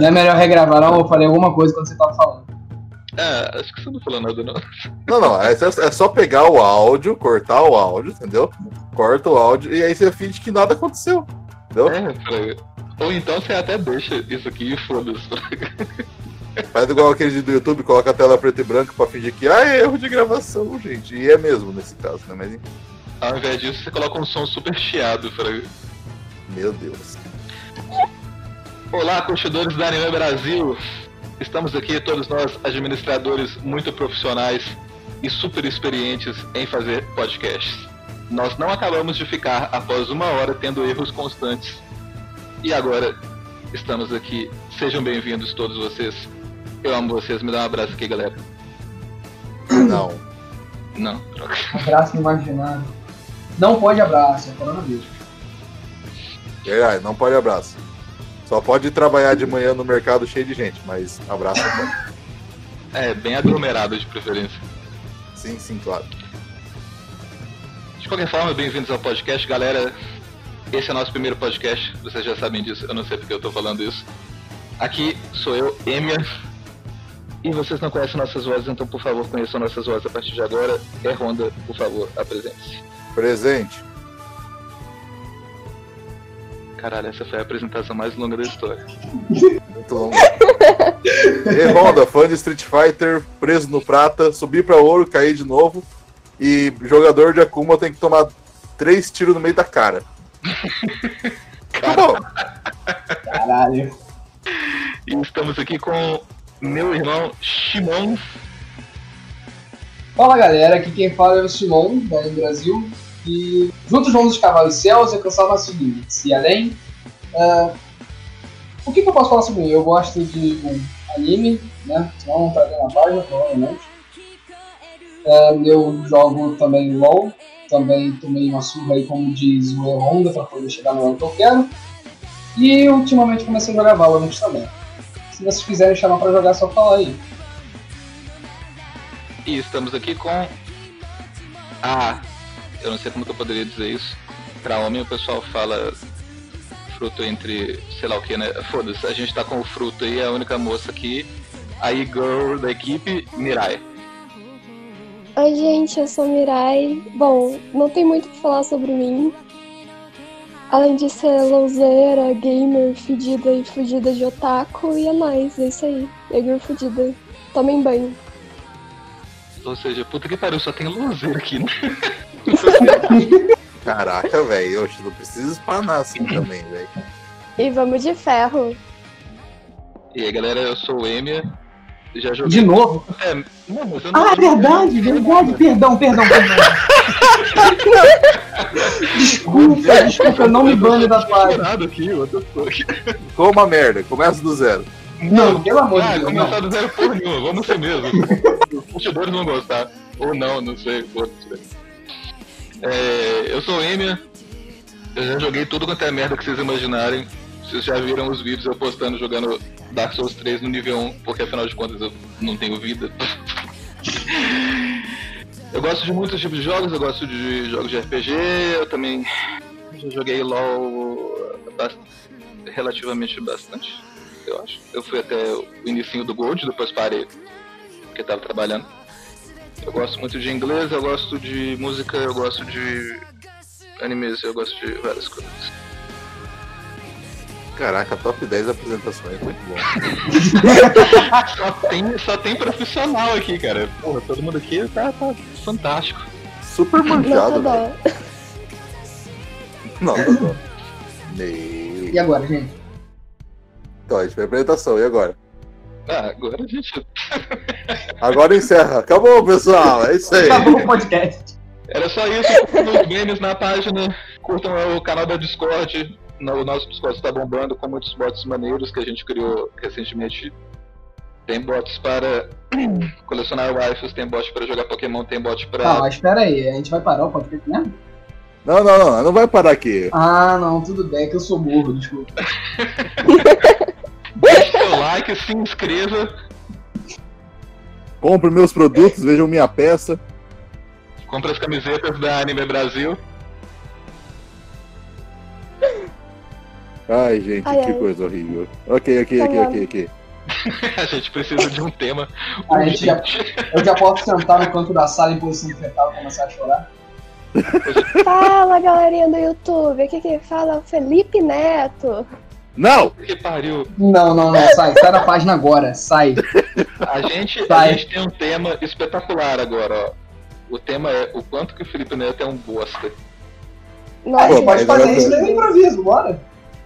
Não é melhor regravar, não? Eu falei alguma coisa quando você tava falando. É, acho que você não falou nada, não. Não, não, é, é só pegar o áudio, cortar o áudio, entendeu? Corta o áudio e aí você finge que nada aconteceu. Entendeu? É, Fraga. Ou então você até deixa isso aqui e foda-se. Faz igual aquele do YouTube, coloca a tela preto e branco pra fingir que ah, é erro de gravação, gente. E é mesmo nesse caso, né? Mas enfim. Ao invés disso, você coloca um som super chiado, Fraga. Meu Deus. Olá, curtidores da Anime Brasil! Estamos aqui, todos nós, administradores muito profissionais e super experientes em fazer podcasts. Nós não acabamos de ficar após uma hora tendo erros constantes. E agora estamos aqui. Sejam bem-vindos todos vocês. Eu amo vocês. Me dá um abraço aqui, galera. Não. Não, troca. Abraço imaginário. Não pode abraço, é coronavírus. Verdade, não pode abraço. Só pode trabalhar de manhã no mercado cheio de gente, mas abraço pode. É, bem aglomerado de preferência. Sim, sim, claro. De qualquer forma, bem-vindos ao podcast, galera. Esse é o nosso primeiro podcast, vocês já sabem disso, eu não sei porque eu tô falando isso. Aqui sou eu, Emia. E vocês não conhecem nossas vozes, então por favor conheçam nossas vozes a partir de agora. É Honda, por favor, apresente-se. Presente. Caralho, essa foi a apresentação mais longa da história. Muito longo. e Honda, fã de Street Fighter, preso no prata, subir pra ouro, cair de novo. E jogador de Akuma tem que tomar três tiros no meio da cara. Acabou. Caralho. E estamos aqui com meu irmão Shimon. Fala galera, aqui quem fala é o Simon, da Anime Brasil. E juntos vamos os cavalos céus e alcançar nossos limites. E além. ah, o que, que eu posso falar sobre mim? Eu gosto de um anime, né? Não tá vendo na página, provavelmente. Ah, eu jogo também LOL. Também tomei uma surra aí, como diz o Honda, pra poder chegar no ano que eu quero. E ultimamente comecei a jogar Valorant também. Se vocês quiserem chamar pra jogar, é só falar aí. E estamos aqui com a. Eu não sei como que eu poderia dizer isso. Pra homem o pessoal fala fruto entre sei lá o que, né? Foda-se, a gente tá com o fruto aí, a única moça aqui. A e-girl da equipe, Mirai. Oi, gente, eu sou Mirai. Bom, não tem muito o que falar sobre mim. Além de ser louzeira, gamer, fedida e fugida de otaku, e é nóis, é isso aí. Gamer fudida. Tomem banho. Ou seja, puta que pariu, só tem luzeiro aqui, né? Caraca, velho. Oxe, não precisa espanar assim também, velho. E vamos de ferro. E aí galera, eu sou o Emia. Já joguei. De novo? É, não, eu não Ah, eu não- verdade, verdade, perdão, perdão, perdão. desculpa, desculpa, não me bane da página. Nada aqui. Ficou uma merda. Começa do zero. Não, pelo amor de Ah, Deus, começar não. do zero porra nenhuma, vamos ser mesmo. Os curtidores vão gostar. Ou não, não sei. foda-se. É, eu sou o Emia. Eu já joguei tudo quanto é merda que vocês imaginarem. Vocês já viram os vídeos eu postando jogando Dark Souls 3 no nível 1, porque afinal de contas eu não tenho vida. Eu gosto de muitos tipos de jogos, eu gosto de jogos de RPG, eu também já joguei LOL relativamente bastante, eu acho. Eu fui até o início do Gold, depois parei, porque tava trabalhando. Eu gosto muito de inglês, eu gosto de música, eu gosto de animes, eu gosto de várias coisas. Caraca, top 10 apresentações. Muito bom. Só tem, só tem profissional aqui, cara. Porra, todo mundo aqui tá, tá fantástico. Super manjado, velho. dó. Nossa, dó. Ne- E agora, gente? Então, a gente foi a apresentação. E agora? Ah, agora a gente. Agora encerra. Acabou, pessoal. É isso aí. Acabou o podcast. Era só isso. Curtam os games na página, curtam o canal da Discord. No- O nosso Discord está bombando com muitos bots maneiros que a gente criou recentemente. Tem bots para colecionar waifus, tem bot para jogar Pokémon, tem bot para. mas espera aí, a gente vai parar o podcast mesmo? Não, não, não. Não vai parar aqui. Ah, não, tudo bem, é que eu sou burro, desculpa. Seu like, se inscreva, Compre meus produtos, vejam minha peça. compre as camisetas da Anime Brasil. Ai, gente, Ai, que ai. coisa horrível. Ok, ok, ok, ok, ok. A gente precisa de um tema. A gente já- Eu já posso sentar no canto da sala em posição fetal e começar a chorar. Fala, galerinha do YouTube. Aqui quem fala é o Felipe Neto. Não! Que pariu. Não, não, não, sai, sai da página agora, sai. A gente, a Vai. gente tem um tema espetacular agora, ó. O tema é o quanto que o Felipe Neto é um bosta. A Nossa, gente Pô, pode fazer isso no improviso, bora.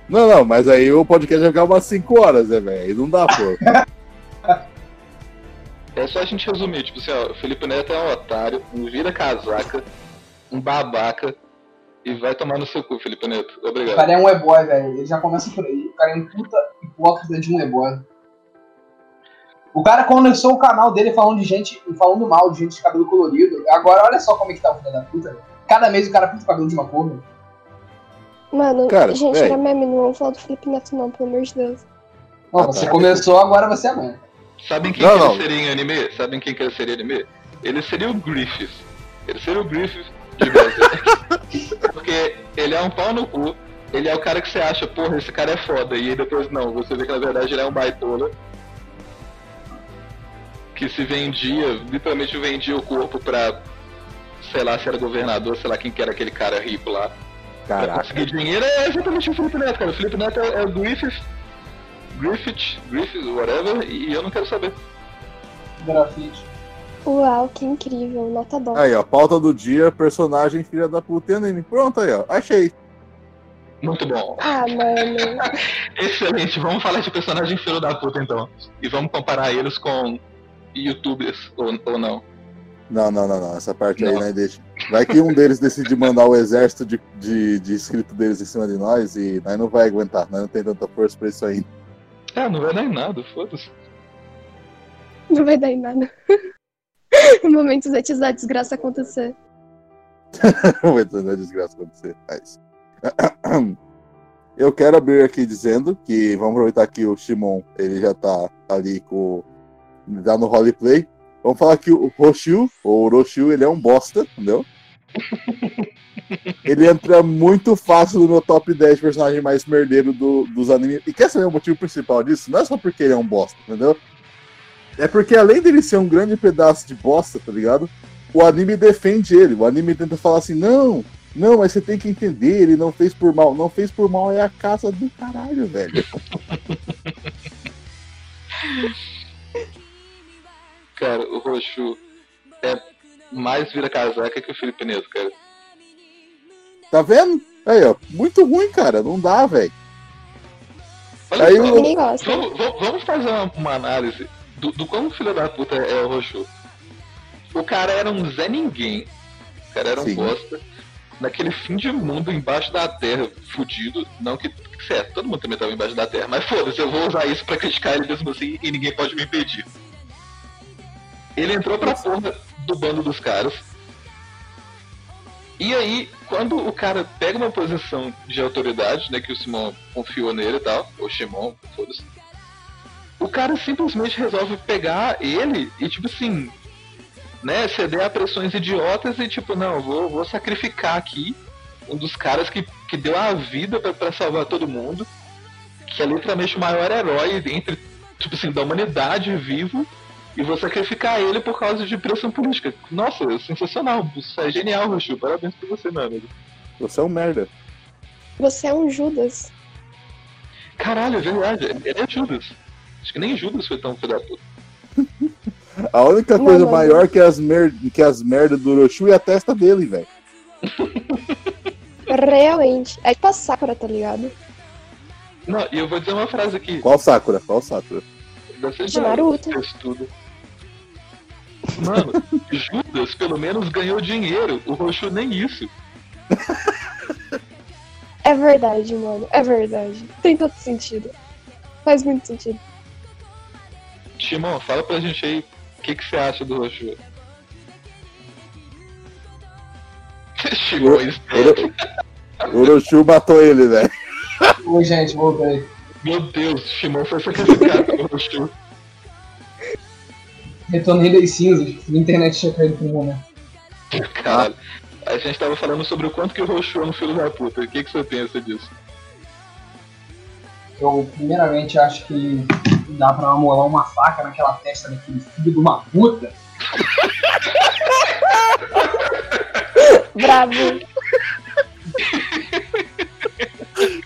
Não, não, mas aí o podcast vai ficar umas 5 horas, né, velho? Aí não dá, pô. É só a gente resumir, tipo assim, ó, o Felipe Neto é um otário, um vira-casaca, um babaca, e vai tomar no seu cu, Felipe Neto. O Obrigado. cara é um e-boy, velho. Ele já começa por aí. O cara é um puta hipócrita de um e-boy. O cara começou o canal dele falando de gente, falando mal de gente de cabelo colorido. Agora olha só como é que tá o filho da puta. Cada mês o cara pinta o cabelo de uma cor. velho. Mano, Cara, gente, era meme, não vamos falar do Felipe Neto, não, pelo amor de Deus. Não, Ah, você começou, agora você é mãe. Sabem quem Não, que não. ele seria em anime? Sabem quem que ele seria em anime? Ele seria o Griffith. Ele seria o Griffith de Berserk. Porque ele é um pau no cu, ele é o cara que você acha, porra, esse cara é foda, e aí depois não, você vê que na verdade ele é um baitola. Que se vendia, literalmente vendia o corpo pra, sei lá, se era governador, sei lá quem que era aquele cara rico lá. Pra Caraca. conseguir dinheiro é exatamente o Felipe Neto, cara. O Felipe Neto é, é o Griffith, Griffith, Griffith, whatever, e eu não quero saber. Grafite. Uau, que incrível, nota dó. Aí, ó, pauta do dia, personagem filha da puta e anime. Pronto aí, ó. Achei. Muito bom. Ah, mano. Excelente, vamos falar de personagem filho da puta então. E vamos comparar eles com youtubers ou, ou não. Não, não, não, não. Essa parte aí, Não. né, deixa. Vai que um deles decide mandar o exército de, de, de inscrito deles em cima de nós e nós não vai aguentar. Nós não tem tanta força pra isso ainda. Ah, não vai dar em nada, foda-se. Não vai dar em nada. Momentos antes da desgraça acontecer. Vai ter uma desgraça acontecer. Mas... Eu quero abrir aqui dizendo que vamos aproveitar que o Shimon ele já tá ali com. tá no roleplay. Vamos falar que o Roshu, ou o Roshu, ele é um bosta, entendeu? ele entra muito fácil no meu top 10 personagem mais merdeiro do, dos animes. E quer saber o motivo principal disso? Não é só porque ele é um bosta, entendeu? É porque além dele ser um grande pedaço de bosta, tá ligado? O anime defende ele. O anime tenta falar assim, não, não, mas você tem que entender, ele não fez por mal. Não fez por mal é a casa do caralho, velho. Cara, o Roxo é mais vira-casaca que o Felipe Neto, cara. Tá vendo? Aí, ó, muito ruim, cara. Não dá, velho. Olha Aí o- Ninguém gosta. vamos, vamos- vamos fazer uma, uma análise do, do como filho da puta é o Roxo. O cara era um Zé Ninguém. O cara era um Sim. bosta. Naquele fim de mundo embaixo da terra, fudido. Não que. Certo, todo mundo também tava embaixo da terra. Mas foda-se, eu vou usar isso pra criticar ele mesmo assim e ninguém pode me impedir. Ele entrou pra porra do bando dos caras. E aí, quando o cara pega uma posição de autoridade, né, que o Simon confiou nele e tal, ou Shimon, foda-se, o cara simplesmente resolve pegar ele e, tipo assim, né, ceder a pressões idiotas e, tipo, não, vou, vou sacrificar aqui um dos caras que, que deu a vida pra, pra salvar todo mundo, que é literalmente o maior herói entre, tipo assim, da humanidade vivo, e vou sacrificar ele por causa de pressão política. Nossa, sensacional, isso é genial, Rochu, parabéns pra você, meu amigo. Você é um merda. Você é um Judas. Caralho, é verdade, ele é Judas. Acho que nem Judas foi tão filho da puta. A única Não, coisa não. maior que as, mer que as merdas do Orochu é a testa dele, velho. Realmente. É tipo a Sakura, tá ligado? Não, e eu vou dizer uma frase aqui. Qual Sakura? Qual Sakura? De Naruto. tudo. Mano, Judas pelo menos ganhou dinheiro. O Roxo nem isso. É verdade, mano. É verdade. Tem todo sentido. Faz muito sentido. Timão, fala pra gente aí o que, você acha do Roxo. Timão, Oro- O Orochu matou ele, velho. Oi, gente, voltei. meu Deus, Timão foi sacrificado pelo Roxo. Retornei das cinzas. A internet tinha caído por um momento. Caralho. A gente tava falando sobre o quanto que o Roxo é um filho da puta. O que, que você pensa disso? Eu, primeiramente, acho que dá pra amolar uma faca naquela testa daquele filho de uma puta. Bravo.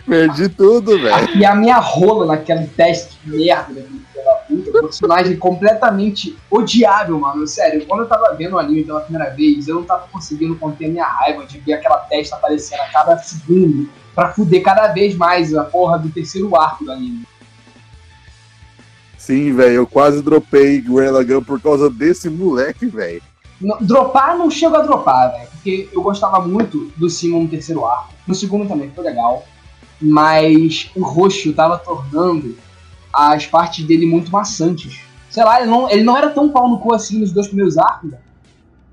Perdi tudo, velho. E a minha rola naquele teste de merda daquele filho da puta. Personagem completamente odiável, mano. Sério, quando eu tava vendo o anime pela primeira vez, eu não tava conseguindo conter minha raiva de ver aquela testa aparecendo a cada segundo pra fuder cada vez mais a porra do terceiro arco do anime. Sim, velho, eu quase dropei Gurren Lagann por causa desse moleque, velho. Dropar não chego a dropar, velho. Porque eu gostava muito do Simon no terceiro arco. No segundo também foi legal. Mas o roxo tava tornando as partes dele muito maçantes. Sei lá, ele não, ele não era tão pau no cu assim nos dois primeiros arcos, velho.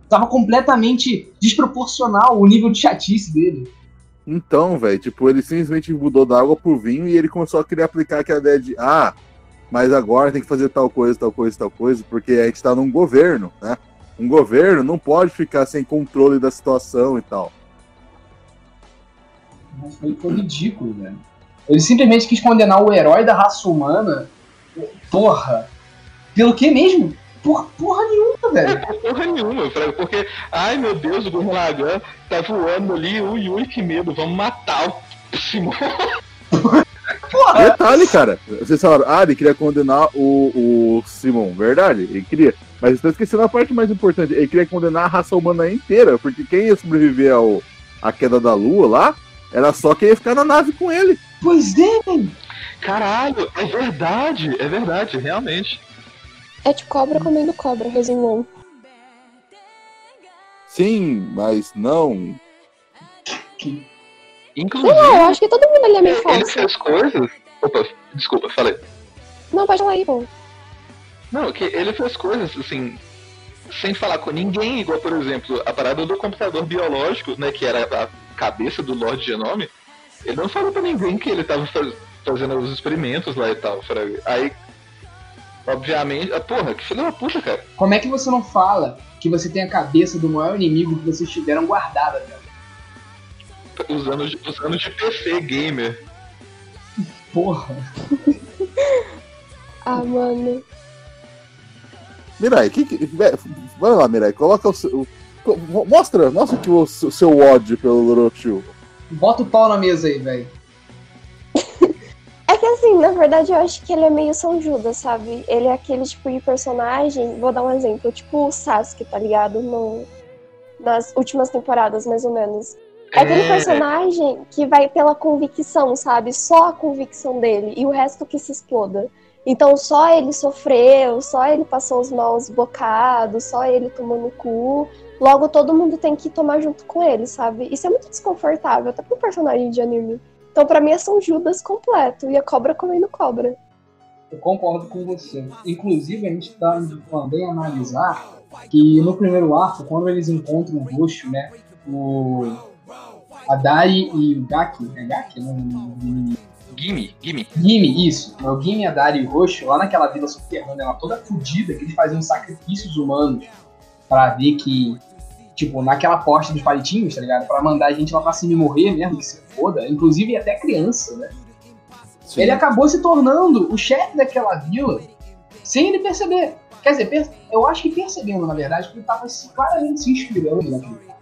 Tava completamente desproporcional o nível de chatice dele. Então, velho, tipo, ele simplesmente mudou da água pro vinho e ele começou a querer aplicar aquela ideia de, ah, mas agora tem que fazer tal coisa, tal coisa, tal coisa, porque a gente tá num governo, né? Um governo não pode ficar sem controle da situação e tal. Mas Foi, foi ridículo, velho. Ele simplesmente quis condenar o herói da raça humana. Porra. Pelo que mesmo? Por porra nenhuma, velho. Por porra nenhuma, porque, ai meu Deus, o Gurren Lagann tá voando ali, ui, ui, que medo, vamos matar o Simon. Porra. Detalhe, cara, vocês falaram, ah, ele queria condenar o, o Simon, verdade, ele queria. Mas estão esquecendo a parte mais importante, ele queria condenar a raça humana inteira, porque quem ia sobreviver ao, à queda da lua lá, era só quem ia ficar na nave com ele. Pois é. Caralho, é verdade, é verdade, realmente. É de cobra comendo cobra, resumão. Sim, mas não. Inclusive, Não, eu acho que todo mundo ali é meio ele falso. fez coisas. Opa, desculpa, falei. Não, pode falar aí, pô. Não, que ele fez coisas assim, sem falar com ninguém, igual por exemplo, a parada do computador biológico, né, que era a cabeça do Lord Genome, ele não falou pra ninguém que ele tava faz- fazendo os experimentos lá e tal, fraga. Aí, obviamente, ah, porra, que filho da puta, cara. Como é que você não fala que você tem a cabeça do maior inimigo que vocês tiveram guardada, velho? Usando, de- usando de PC gamer. Porra. Ah, mano. Mirai, que, que, vai lá, Mirai, coloca o seu. Mostra, mostra que o seu, seu ódio pelo Orochimaru. Bota o pau na mesa aí, velho. É que assim, na verdade, eu acho que ele é meio São Judas, sabe? Ele é aquele tipo de personagem. Vou dar um exemplo, tipo o Sasuke, tá ligado? No, nas últimas temporadas, mais ou menos. É aquele É. personagem que vai pela convicção, sabe? Só a convicção dele e o resto que se exploda. Então só ele sofreu, só ele passou os maus bocados, só ele tomou no cu. Logo todo mundo tem que tomar junto com ele, sabe? Isso é muito desconfortável, até pra um personagem de anime. Então pra mim é São Judas completo e a cobra comendo cobra. Eu concordo com você. Inclusive, a gente tá indo também analisar que no primeiro arco, quando eles encontram o roxo, né? O. A Dari e o Gaki. É Gaki? Não, não- Gimme, gimme. Gimme, isso. O Gimme, a Dari e o Roxo, lá naquela vila subterrânea, ela toda fodida, que eles faziam sacrifícios humanos pra ver que, tipo, naquela poste dos palitinhos, tá ligado? Pra mandar a gente lá pra cima e morrer mesmo, que se foda. Inclusive até criança, né? Ele acabou se tornando o chefe daquela vila sem ele perceber. Quer dizer, eu acho que percebendo, na verdade, que ele tava claramente se inspirando naquele cara.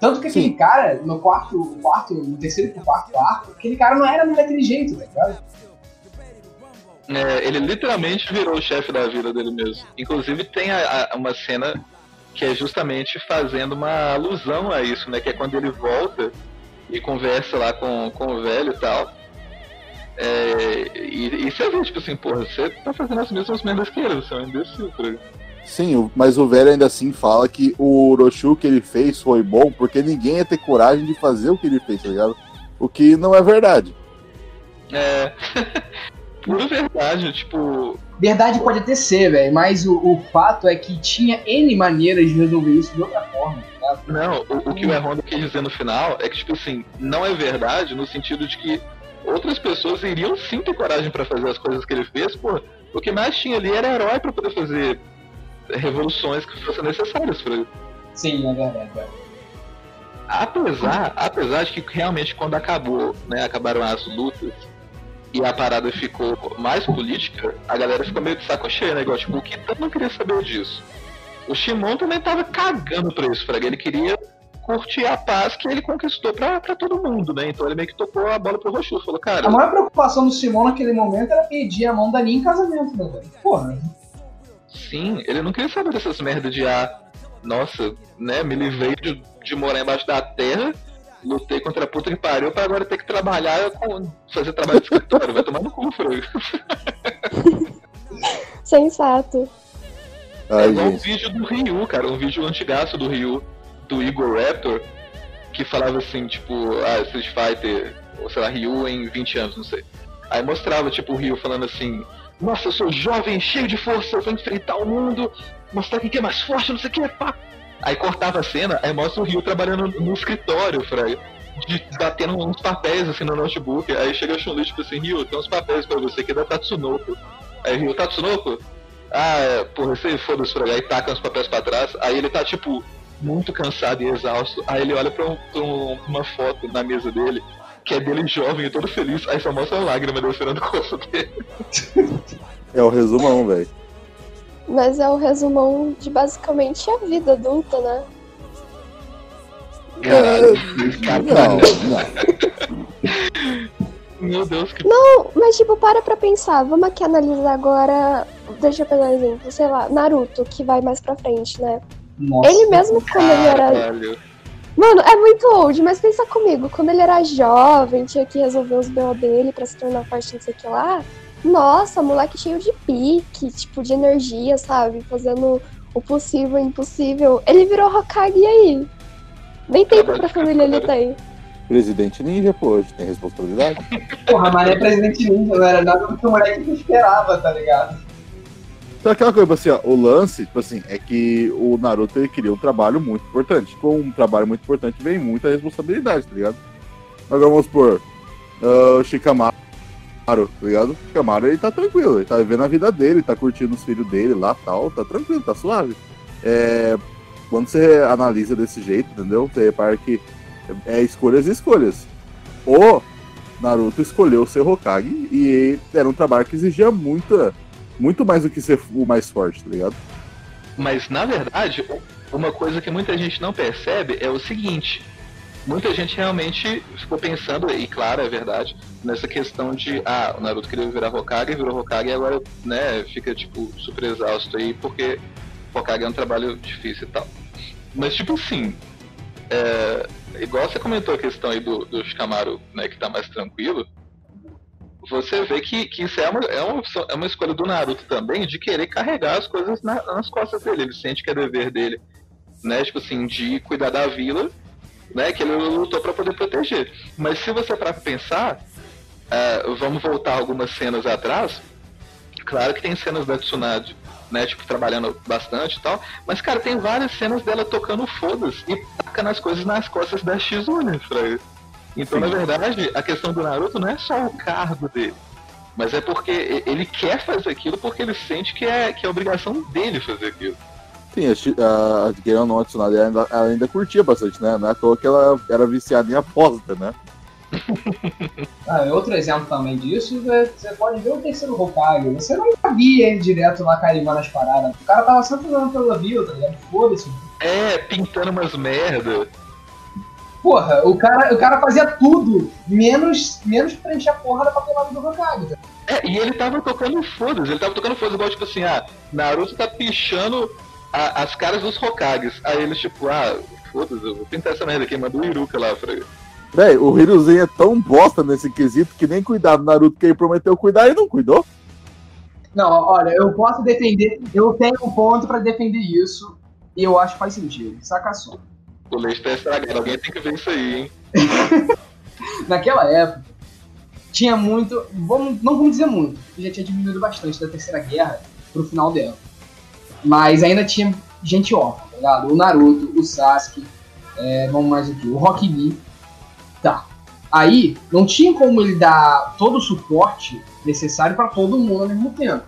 Tanto que aquele Sim. cara, no quarto, no quarto, no terceiro pro quarto arco, aquele cara não era nem daquele jeito, tá ligado? É, ele literalmente virou o chefe da vida dele mesmo. Inclusive tem a- a- uma cena que é justamente fazendo uma alusão a isso, né? Que é quando ele volta e conversa lá com, com o velho e tal. É, e, e você vê, tipo assim, porra, você tá fazendo as mesmas merdas que ele, você é um imbecil, tá? Sim, mas o velho ainda assim fala que o Orochu que ele fez foi bom porque ninguém ia ter coragem de fazer o que ele fez, tá ligado? O que não é verdade. É. Pura verdade, tipo. Verdade pode até ser, velho, mas o, o fato é que tinha N maneiras de resolver isso de outra forma, tá? Não, o, o que o Erronda quis dizer no final é que, tipo assim, não é verdade no sentido de que outras pessoas iriam sim ter coragem pra fazer as coisas que ele fez, pô. O que mais tinha ali era herói pra poder fazer revoluções que fossem necessárias pra ele. Sim, é verdade, velho. Apesar, apesar de que realmente quando acabou, né, acabaram as lutas e a parada ficou mais política, a galera ficou meio de saco cheio, né? Igual, tipo, o Kitano não queria saber disso. O Shimon também tava cagando pra isso, Fraga. Ele queria curtir a paz que ele conquistou pra, pra todo mundo, né? Então ele meio que tocou a bola pro Rochu. Falou, cara. A maior preocupação do Simon naquele momento era pedir a mão da Nin em casamento, né, velho? Porra. Sim, ele não queria saber dessas merdas de ah, nossa, né? Me livrei de, de morar embaixo da terra, lutei contra a puta que pariu pra agora ter que trabalhar com. fazer trabalho de escritório. Vai tomar no cu, Frango. Sensato. É Ai, igual um vídeo do Ryu, cara, um vídeo antigaço do Ryu, do Igor Raptor, que falava assim, tipo, ah, Street Fighter, ou sei lá, Ryu em 20 anos, não sei. Aí mostrava, tipo, o Ryu falando assim, nossa, eu sou jovem, cheio de força, eu vou enfrentar o mundo, mostrar quem que é mais forte, não sei o que, pá. Aí cortava a cena, aí mostra o Ryu trabalhando no escritório, Fraga. De, batendo uns papéis assim no notebook, aí chega a Chun-Li, tipo assim, Ryu, tem uns papéis pra você que é da Tatsunoko. Aí Ryu, Tatsunoko? Ah, é, porra, você foda-se pra aí taca os papéis pra trás, aí ele tá tipo muito cansado e exausto, aí ele olha pra, um- pra um- uma foto na mesa dele, que é dele jovem e todo feliz, aí só mostra uma lágrima descendo do corpo dele. É o resumão, velho. Mas é o resumão de basicamente a vida adulta, né? Caralho, Não, não. meu Deus, que Não, mas tipo, para pra pensar. Vamos aqui analisar agora. Deixa eu pegar um exemplo, sei lá, Naruto, que vai mais pra frente, né? Nossa. Ele mesmo quando ele era. Mano, é muito old, mas pensa comigo, quando ele era jovem, tinha que resolver os BO dele pra se tornar forte, não sei o que lá. Nossa, moleque cheio de pique, tipo, de energia, sabe? Fazendo o possível e o impossível. Ele virou Hokage e aí? Nem tempo pra família ele tem. Presidente Ninja, pô, hoje tem responsabilidade. Porra, mas é presidente ninja, não era nada do que o moleque que esperava, tá ligado? Então aquela coisa, assim, ó, o lance, tipo assim, é que o Naruto ele queria um trabalho muito importante. Com um trabalho muito importante vem muita responsabilidade, tá ligado? Agora vamos supor, ah, o Shikamaru, tá ligado? O Shikamaru ele tá tranquilo, ele tá vivendo a vida dele, tá curtindo os filhos dele lá tal, tá tranquilo, tá suave. É, quando você analisa desse jeito, entendeu? Você repara que é escolhas e escolhas. O Naruto escolheu ser Hokage e era um trabalho que exigia muita muito mais do que ser o mais forte, tá ligado? Mas na verdade, uma coisa que muita gente não percebe é o seguinte: muita gente realmente ficou pensando, e claro, é verdade, nessa questão de ah, o Naruto queria virar Hokage, virou Hokage e agora né, fica tipo super exausto aí porque Hokage é um trabalho difícil e tal. Mas tipo assim, é, igual você comentou a questão aí do, do Shikamaru, né, que tá mais tranquilo, você vê que, que isso é uma, é, uma, é uma escolha do Naruto também de querer carregar as coisas na- nas costas dele. Ele sente que é dever dele, né? Tipo assim, de cuidar da vila, né? Que ele lutou pra poder proteger. Mas se você para pensar, é, vamos voltar algumas cenas atrás. Claro que tem cenas da Tsunade, né? Tipo, trabalhando bastante e tal. Mas, cara, tem várias cenas dela tocando foda-se e tacando as coisas nas costas da Shizune, Fraga. Então, na verdade, a questão do Naruto não é só o cargo dele. Mas é porque ele quer fazer aquilo porque ele sente que é, que é obrigação dele fazer aquilo. Sim, a, Guerra não Tsunade ela ainda, ela ainda curtia bastante, né? Não é à toa que ela era viciada em aposta, né? Ah, outro exemplo também disso, é, você pode ver o terceiro Hokage. Você não via ele direto lá carimando as paradas. O cara tava sempre andando pela vila, tá ligado? Foda-se. É, pintando umas merda. Porra, o cara, o cara fazia tudo, menos, menos preencher a porra da papelada do Hokage. tá? É, e ele tava tocando foda-se, ele tava tocando foda-se, igual tipo assim, ah, Naruto tá pichando a- as caras dos Hokages. Aí eles tipo, ah, foda-se, eu vou pintar essa merda aqui, manda o Iruka lá, Fraga. Véi, o Hiruzen é tão bosta nesse quesito que nem cuidar do Naruto que ele prometeu cuidar e não cuidou. Não, olha, eu posso defender, eu tenho um ponto pra defender isso, e eu acho que faz sentido. Saca só. O leite tá estragado, alguém tem que ver isso aí, hein? Naquela época, tinha muito. Vamos, não vamos dizer muito, já tinha diminuído bastante da Terceira Guerra pro final dela. Mas ainda tinha gente órfã, tá ligado? O Naruto, o Sasuke, é, vamos mais aqui, o Rock Lee. Tá. Aí, não tinha como ele dar todo o suporte necessário pra todo mundo ao mesmo tempo.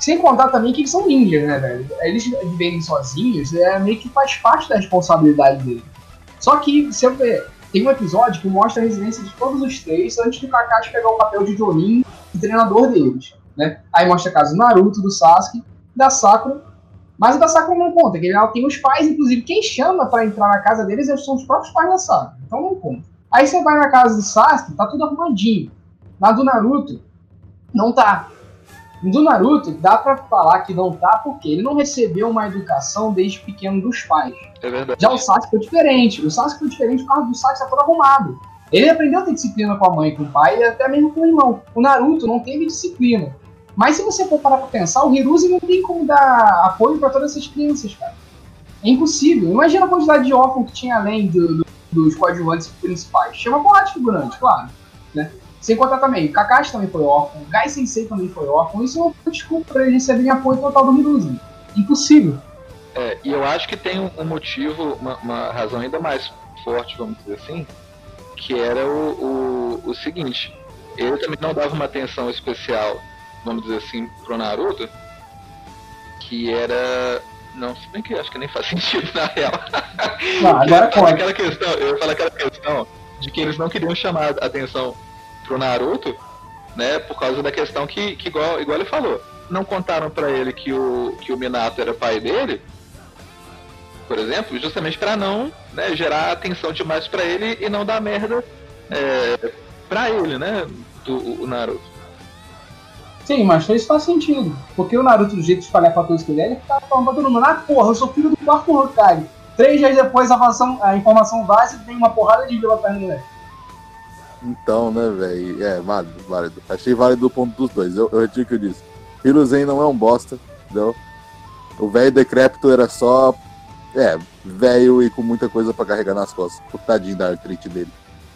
Sem contar também que eles são ninjas, né, velho? Eles viverem sozinhos é meio que faz parte da responsabilidade dele. Só que, se eu ver, tem um episódio que mostra a residência de todos os três antes do Kakashi pegar o papel de Jonin e treinador deles. Né? Aí mostra a casa do Naruto, do Sasuke, da Sakura. Mas o da Sakura não conta, que ela tem os pais, inclusive quem chama para entrar na casa deles são os próprios pais da Sakura. Então não conta. Aí você vai na casa do Sasuke, tá tudo arrumadinho. Na do Naruto, não tá. Do Naruto, dá pra falar que não tá porque ele não recebeu uma educação desde pequeno dos pais. É verdade. Já o Sasuke foi diferente. O Sasuke foi diferente por causa do Sasuke ser todo arrumado. Ele aprendeu a ter disciplina com a mãe, com o pai e até mesmo com o irmão. O Naruto não teve disciplina. Mas se você for parar pra pensar, o Hiruzi não tem como dar apoio para todas essas crianças, cara. É impossível. Imagina a quantidade de órfãos que tinha além do, do, dos coadjuvantes principais. Chama porrada de figurante, claro. Né? Sem contar também, o Kakashi também foi órfão, o Gai Sensei também foi órfão. Isso é uma desculpa pra eles receberem apoio total do Hiruzi. Impossível. É, e eu acho que tem um, um motivo, uma, uma, razão ainda mais forte, vamos dizer assim, que era o, o, o, seguinte: ele também não dava uma atenção especial, vamos dizer assim, pro Naruto, que era. Não, se bem que acho que nem faz sentido na real. Não, agora pode. Aquela questão, eu falo aquela questão de que eles não queriam chamar a atenção pro Naruto, né? Por causa da questão que, que igual, igual ele falou. Não contaram para ele que o, que o Minato era pai dele, por exemplo, justamente para não né, gerar atenção demais para ele e não dar merda é, para ele, né? Do, o Naruto. Sim, mas isso faz sentido. Porque o Naruto, do jeito de espalhar fatores que ele é, ele ficava falando pra todo mundo: ah, porra, eu sou filho do quarto Hokage. Três dias depois a informação, a informação vaza tem uma porrada de vila perto. Então, né, velho? É, válido, válido. Achei válido o ponto dos dois. Eu, eu retiro o que eu disse. Hiruzen não é um bosta, entendeu? O velho decrépito era só. É, velho e com muita coisa pra carregar nas costas. O tadinho da artrite dele.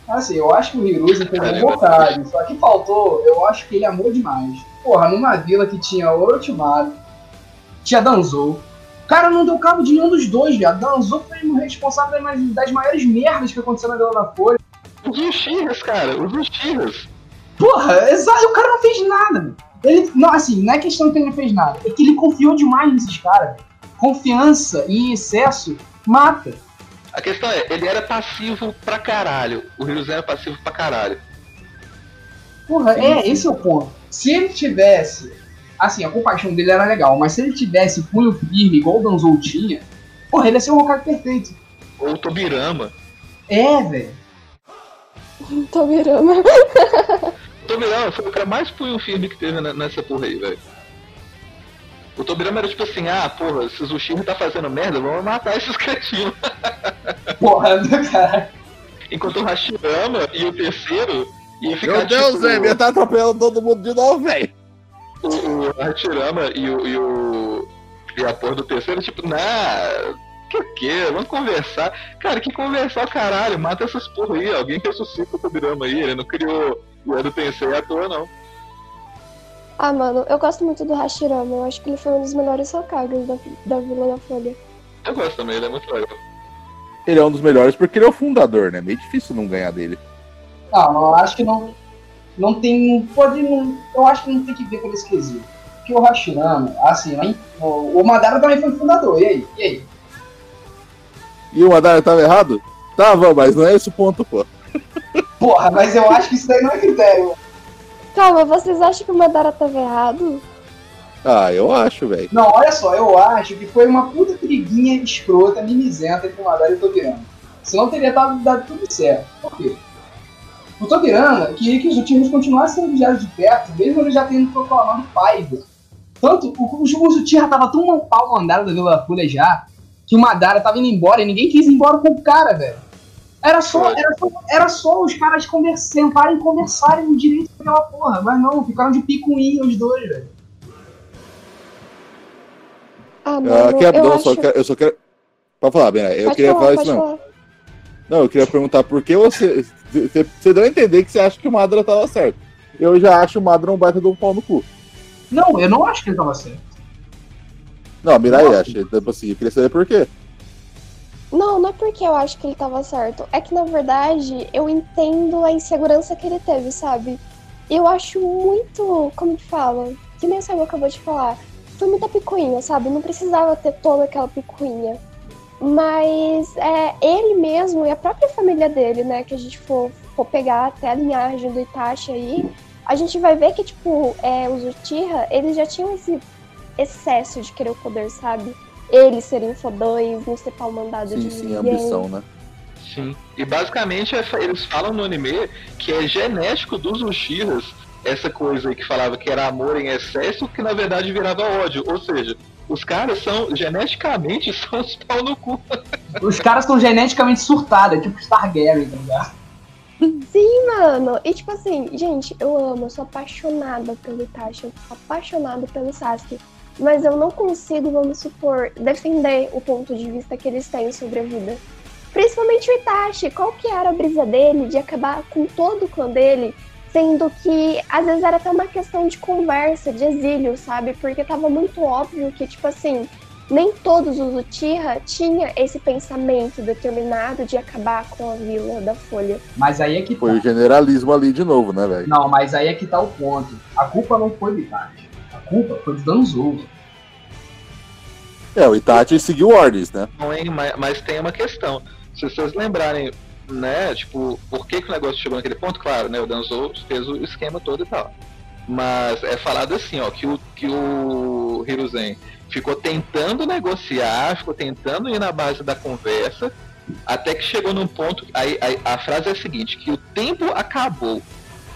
Assim, eu acho que o Hiruzen teve vontade. Só que faltou, eu acho que ele amou demais. Porra, numa vila que tinha Orochimaru, tinha Danzou. O cara não deu cabo de nenhum dos dois, viado. Danzou foi o responsável das maiores merdas que aconteceu na Vila da Folha. Os Uchiras, cara, os Uchiras. Porra, exato, o cara não fez nada. Ele, não, assim, não é questão que ele não fez nada, é que ele confiou demais nesses caras. Confiança em excesso mata. A questão é, ele era passivo pra caralho. O Hiruzen era passivo pra caralho. Porra, sim, é, sim. esse é o ponto. Se ele tivesse. Assim, a compaixão dele era legal, mas se ele tivesse punho firme, igual o Danzou tinha, porra, ele ia ser um Hokage perfeito. Ou o Tobirama. É, velho. Tobirama. Tobirama foi o cara mais punho firme que teve nessa porra aí, velho. O Tobirama era tipo assim, ah, porra, se o Zushiro tá fazendo merda, vamos matar esses cretinos. Porra, do cara. Enquanto o Hashirama e o terceiro ia ficar Meu Deus, tipo, velho, tá atropelando todo mundo de novo, velho. O, o Hashirama e o, e o. E a porra do terceiro, tipo, nah, por quê? Vamos conversar. Cara, que conversar, caralho. Mata essas porra aí. Alguém ressuscita o Tobirama aí. Ele não criou o Edo Tensei à toa, não. Ah, mano, eu gosto muito do Hashirama. Eu acho que ele foi um dos melhores Hokages da, da Vila da Folha. Eu gosto também, ele é muito legal. Ele é um dos melhores porque ele é o fundador, né? Meio difícil não ganhar dele. Ah, eu acho que não. Não tem. Pode. Não, eu acho que não tem que ver pelo esquisito. Porque o Hashirama, assim, o, o Madara também foi fundador. E aí? E aí? E o Madara tava errado? Tava, mas não é esse o ponto, pô. Porra, mas eu acho que isso daí não é critério. Calma, vocês acham que o Madara tava errado? Ah, eu acho, velho. Não, olha só, eu acho que foi uma puta briguinha escrota, mimizenta entre o Madara e o Tobirama. Senão teria dado, dado tudo certo. Por quê? O Tobirama queria que os Uchiras continuassem sendo vigiados de perto, mesmo ele já tendo proclamado pai dele. Tanto, o, o, o Uchiha tava tão mal pau mandado da Vila da Folha já, que o Madara tava indo embora e ninguém quis ir embora com o cara, velho. Era só, era só, era só os caras convers, sentarem e conversarem direito com aquela porra, mas não, ficaram de picuinha os dois, velho. Ah, mano, uh, eu, eu, acho... só quero, eu só quero. Pode falar, Bena, eu pode queria falar, falar isso não. Falar. Não, eu queria perguntar por que você. Você, deu a entender que você acha que o Madara tava certo. Eu já acho o Madara um baita de um pau no cu. Não, eu não acho que ele tava certo. Não, a Mirai acha. Tipo assim, eu queria saber por quê. Não, não é porque eu acho que ele tava certo. É que, na verdade, eu entendo a insegurança que ele teve, sabe? Eu acho muito. Como que fala? Que nem o Samuel acabou de falar. Foi muita picuinha, sabe? Não precisava ter toda aquela picuinha. Mas é, ele mesmo e a própria família dele, né, que a gente for, for pegar até a linhagem do Itachi aí, a gente vai ver que, tipo, é, os Uchiha, eles já tinham esse excesso de querer o poder, sabe? Eles serem fodões, não ser pau mandado Sim, de sim, ninguém. ambição, né? Sim. E basicamente essa- eles falam no anime que é genético dos Uchihas essa coisa aí que falava que era amor em excesso, que na verdade virava ódio. Ou seja, os caras são, geneticamente, são os pau no cu. Os caras são geneticamente surtados, é tipo Stargary, tá ligado? Sim, mano. E tipo assim, gente, eu amo, eu sou apaixonada pelo Itachi, eu sou apaixonada pelo Sasuke. Mas eu não consigo, vamos supor, defender o ponto de vista que eles têm sobre a vida. Principalmente o Itachi, qual que era a brisa dele de acabar com todo o clã dele, sendo que às vezes era até uma questão de conversa, de exílio, sabe? Porque tava muito óbvio que, tipo assim, nem todos os Uchiha tinha esse pensamento determinado de acabar com a vila da Folha. Mas aí é que Foi tá. o generalismo ali de novo, né, velho? Não, mas aí é que tá o ponto. A culpa não foi do Itachi. Culpa foi dos Danzou. É, o Itachi seguiu ordens, né? Não, hein? Mas, mas tem uma questão. Se vocês lembrarem, né, tipo, por que, que o negócio chegou naquele ponto, claro, né? O Danzo fez o esquema todo e tal. Mas é falado assim, ó, que o, que o Hiruzen ficou tentando negociar, ficou tentando ir na base da conversa, até que chegou num ponto. Aí, aí a frase é a seguinte, que o tempo acabou.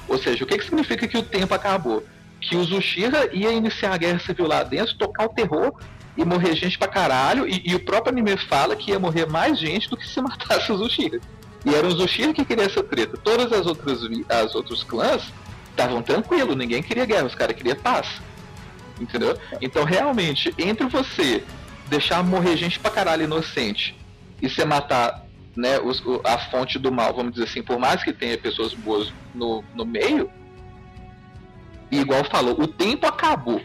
Ou seja, o que, que significa que o tempo acabou? Que os Uchiha ia iniciar a guerra civil lá dentro, tocar o terror e morrer gente pra caralho, e, e o próprio anime fala que ia morrer mais gente do que se matasse os Uchiha. E eram os Uchiha que queriam essa treta. Todas as outras as outros clãs estavam tranquilos, ninguém queria guerra, os caras queriam paz. Entendeu? Então realmente, entre você deixar morrer gente pra caralho inocente e você matar né, os- o- a fonte do mal, vamos dizer assim, por mais que tenha pessoas boas no, no meio, e igual falou, o tempo acabou.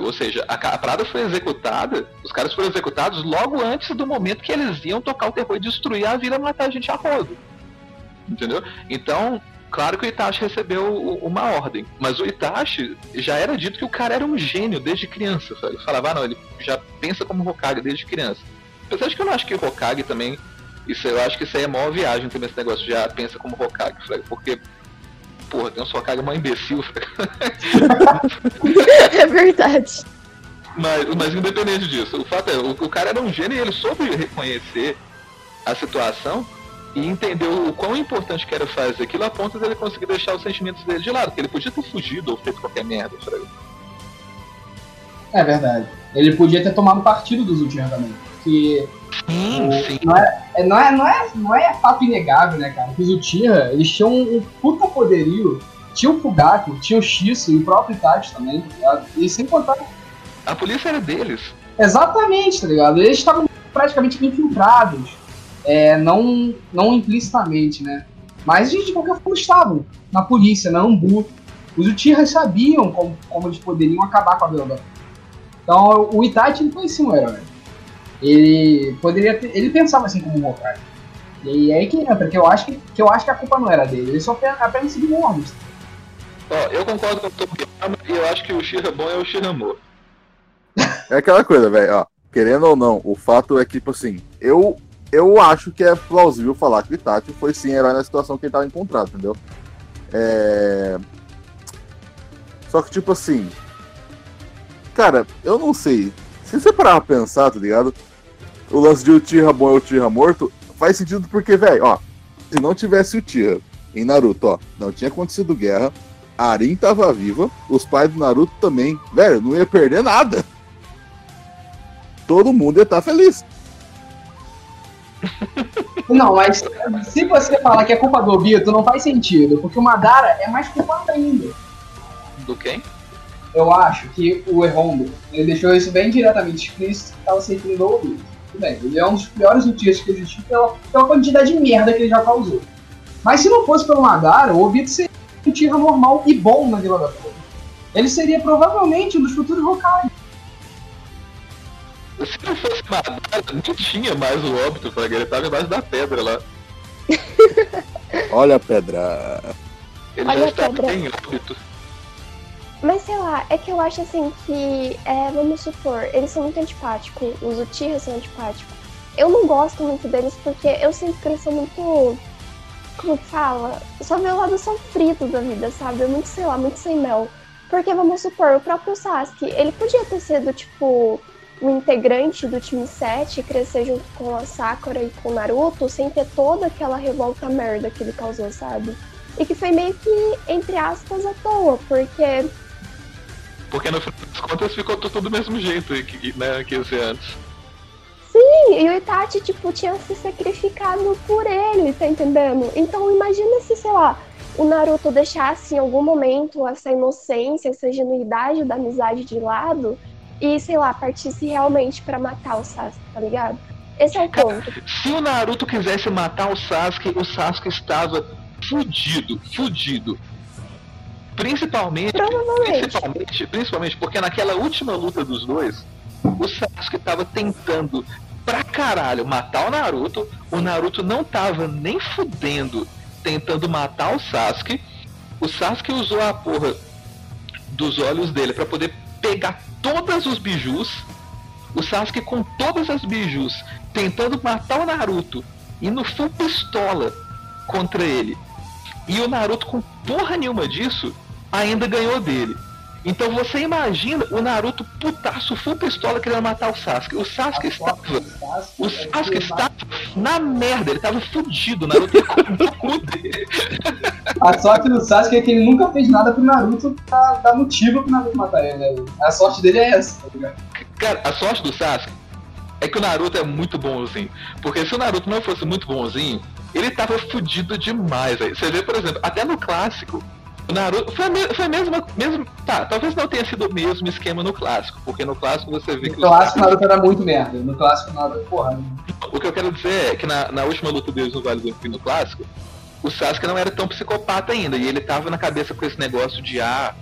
Ou seja, a, a parada foi executada, os caras foram executados logo antes do momento que eles iam tocar o terror e destruir a vila matar a gente a rodo. Entendeu? Então, claro que o Itachi recebeu uma ordem, mas o Itachi já era dito que o cara era um gênio desde criança. Sabe? Ele falava, ah, não, ele já pensa como Hokage desde criança. Apesar de que eu não acho que o Hokage também. Isso, eu acho que isso aí é maior viagem também, esse negócio já pensa como Hokage, Fraga, porque. Porra, tem um Hokage mó imbecil, Fraga. é verdade. Mas, mas independente disso, o fato é, o, o cara era um gênio e ele soube reconhecer a situação e entendeu o quão importante que era fazer aquilo a ponto dele conseguir deixar os sentimentos dele de lado, porque ele podia ter fugido ou feito qualquer merda, sabe? É verdade. Ele podia ter tomado partido dos Uchiha também. Que Sim, O- sim. Não é, é- não, é, não, é, não é fato inegável, né, cara? Que os Uchiha, eles tinham um, um puta poderio. Tinha o Fugaku, tinha o Shiso e o próprio Itachi também, tá ligado? E sem contar... A polícia era deles. Exatamente, tá ligado? Eles estavam praticamente infiltrados. É, não, não implicitamente, né? Mas de qualquer forma estavam na polícia, na Ambu. Os Uchiha sabiam como, como eles poderiam acabar com a Vila Então o Itachi ele foi sim um herói. Ele poderia ter, ele pensava assim como um Hokage. E aí que entra, que eu acho que, que eu acho que a culpa não era dele, ele só apenas, apenas seguiu ordens. Ó, eu concordo com o Tokiyama e eu acho que o Shira bom é o Shiramura. É aquela coisa, velho, ó. Querendo ou não, o fato é que, tipo assim, eu, eu acho que é plausível falar que o Itachi foi sim herói na situação que ele tava encontrado, entendeu? É... Só que, tipo assim. Cara, eu não sei. Se você parar pra pensar, tá ligado? O lance de Uchiha bom e Uchiha morto faz sentido porque, velho, ó. Se não tivesse o Uchiha em Naruto, ó, não tinha acontecido guerra. A Arin tava viva, os pais do Naruto também. Velho, não ia perder nada. Todo mundo ia estar feliz. Não, mas se você falar que é culpa do Obito, não faz sentido, porque o Madara é mais culpado ainda. Do quem? Eu acho que o Errondo, ele deixou isso bem diretamente explícito que estava se referindo ao Obito. Bem, ele é um dos piores notícias que existiu pela, pela quantidade de merda que ele já causou. Mas se não fosse pelo Madara, o Obito seria um Tira normal e bom na Vila da Flor. Ele seria provavelmente um dos futuros Hokage. Se não fosse Madara, nem tinha mais o óbito, Fraga. Ele tava embaixo da pedra lá. Olha a pedra. Ele Olha já a estava pedra. em óbito. Mas sei lá, é que eu acho assim que, é, vamos supor, eles são muito antipáticos, os Uchiha são antipáticos. eu não gosto muito deles porque eu sinto que eles são muito. Como que fala? Só vê o lado sofrido da vida, sabe? É muito, sei lá, muito sem mel. Porque, vamos supor, o próprio Sasuke, ele podia ter sido, tipo, um integrante do time 7 crescer junto com a Sakura e com o Naruto sem ter toda aquela revolta merda que ele causou, sabe? E que foi meio que, entre aspas, à toa, porque. Porque no final das contas ficou tudo do mesmo jeito né, que esse antes. Sim, e o Itachi, tipo, tinha se sacrificado por ele, tá entendendo? Então imagina se, sei lá, o Naruto deixasse em algum momento essa inocência, essa genuidade da amizade de lado e, sei lá, partisse realmente para matar o Sasuke, tá ligado? Esse é o ponto. Se o Naruto quisesse matar o Sasuke, o Sasuke estava fudido, fudido. Principalmente, principalmente, principalmente porque naquela última luta dos dois, o Sasuke estava tentando pra caralho matar o Naruto, o Naruto não tava nem fudendo tentando matar o Sasuke. O Sasuke usou a porra dos olhos dele para poder pegar todos os bijus. O Sasuke com todas as bijus tentando matar o Naruto e no full pistola contra ele. E o Naruto com porra nenhuma disso ainda ganhou dele. Então você imagina o Naruto putaço, full pistola querendo matar o Sasuke. O Sasuke estava. O Sasuke estava na merda, ele estava fudido. O Naruto ia cu dele. A sorte do Sasuke é que ele nunca fez nada pro Naruto pra dar motivo pro Naruto matar ele, né? A sorte dele é essa, tá ligado? Cara, a sorte do Sasuke é que o Naruto é muito bonzinho. Porque se o Naruto não fosse muito bonzinho, ele tava fudido demais. Aí. Você vê, por exemplo, até no clássico, o Naruto foi, me, foi a mesma, mesmo, tá, talvez não tenha sido o mesmo esquema no clássico, porque no clássico você vê No que clássico o Naruto era muito merda. No clássico o Naruto, porra. o que eu quero dizer é que na, na última luta deles no Vale do Fim no clássico, o Sasuke não era tão psicopata ainda, e ele tava na cabeça com esse negócio de ah,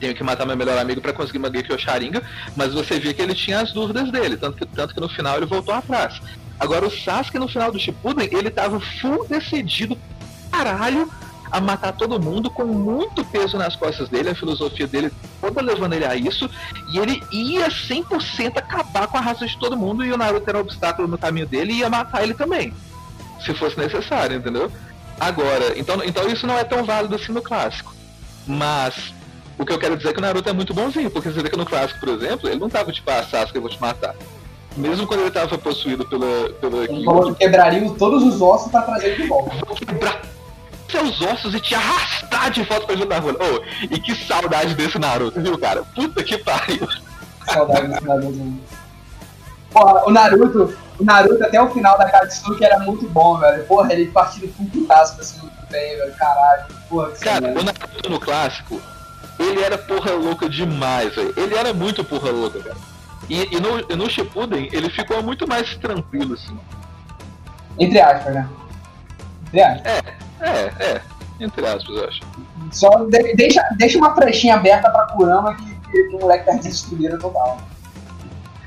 tenho que matar meu melhor amigo pra conseguir uma Genkyo Sharingan, mas você via que ele tinha as dúvidas dele, tanto que, tanto que no final ele voltou atrás. Agora o Sasuke no final do Shippuden, ele tava full decidido, caralho, a matar todo mundo com muito peso nas costas dele, a filosofia dele toda levando ele a isso, e ele ia 100% acabar com a raça de todo mundo, e o Naruto era um obstáculo no caminho dele e ia matar ele também, se fosse necessário, entendeu? Agora, então, então isso não é tão válido assim no clássico. Mas o que eu quero dizer é que o Naruto é muito bonzinho, porque você vê que no clássico, por exemplo, ele não tava tipo, ah, Sasuke, eu vou te matar. Mesmo quando ele tava possuído pela, pela Ele falou que quebraria todos os ossos pra trazer ele de volta. vou quebrar seus ossos e te arrastar de volta pra ajudar a Runa. Oh, e que saudade desse Naruto, viu, cara? Puta que pariu. Saudade desse Naruto. Porra, o Naruto, o Naruto até o final da Katsuki era muito bom, velho. Porra, ele partindo com putaço pra cima do bem, velho. Caralho. Porra, que Cara, o Naruto no clássico, ele era porra louca demais, velho. Ele era muito porra louca, cara. E, e no, e no Shippuden, ele ficou muito mais tranquilo, assim. Entre aspas, né? Entre aspas. É, é. Entre aspas, eu acho. Só de- deixa, deixa uma frechinha aberta pra Kurama que, que, que o moleque tá destruído total.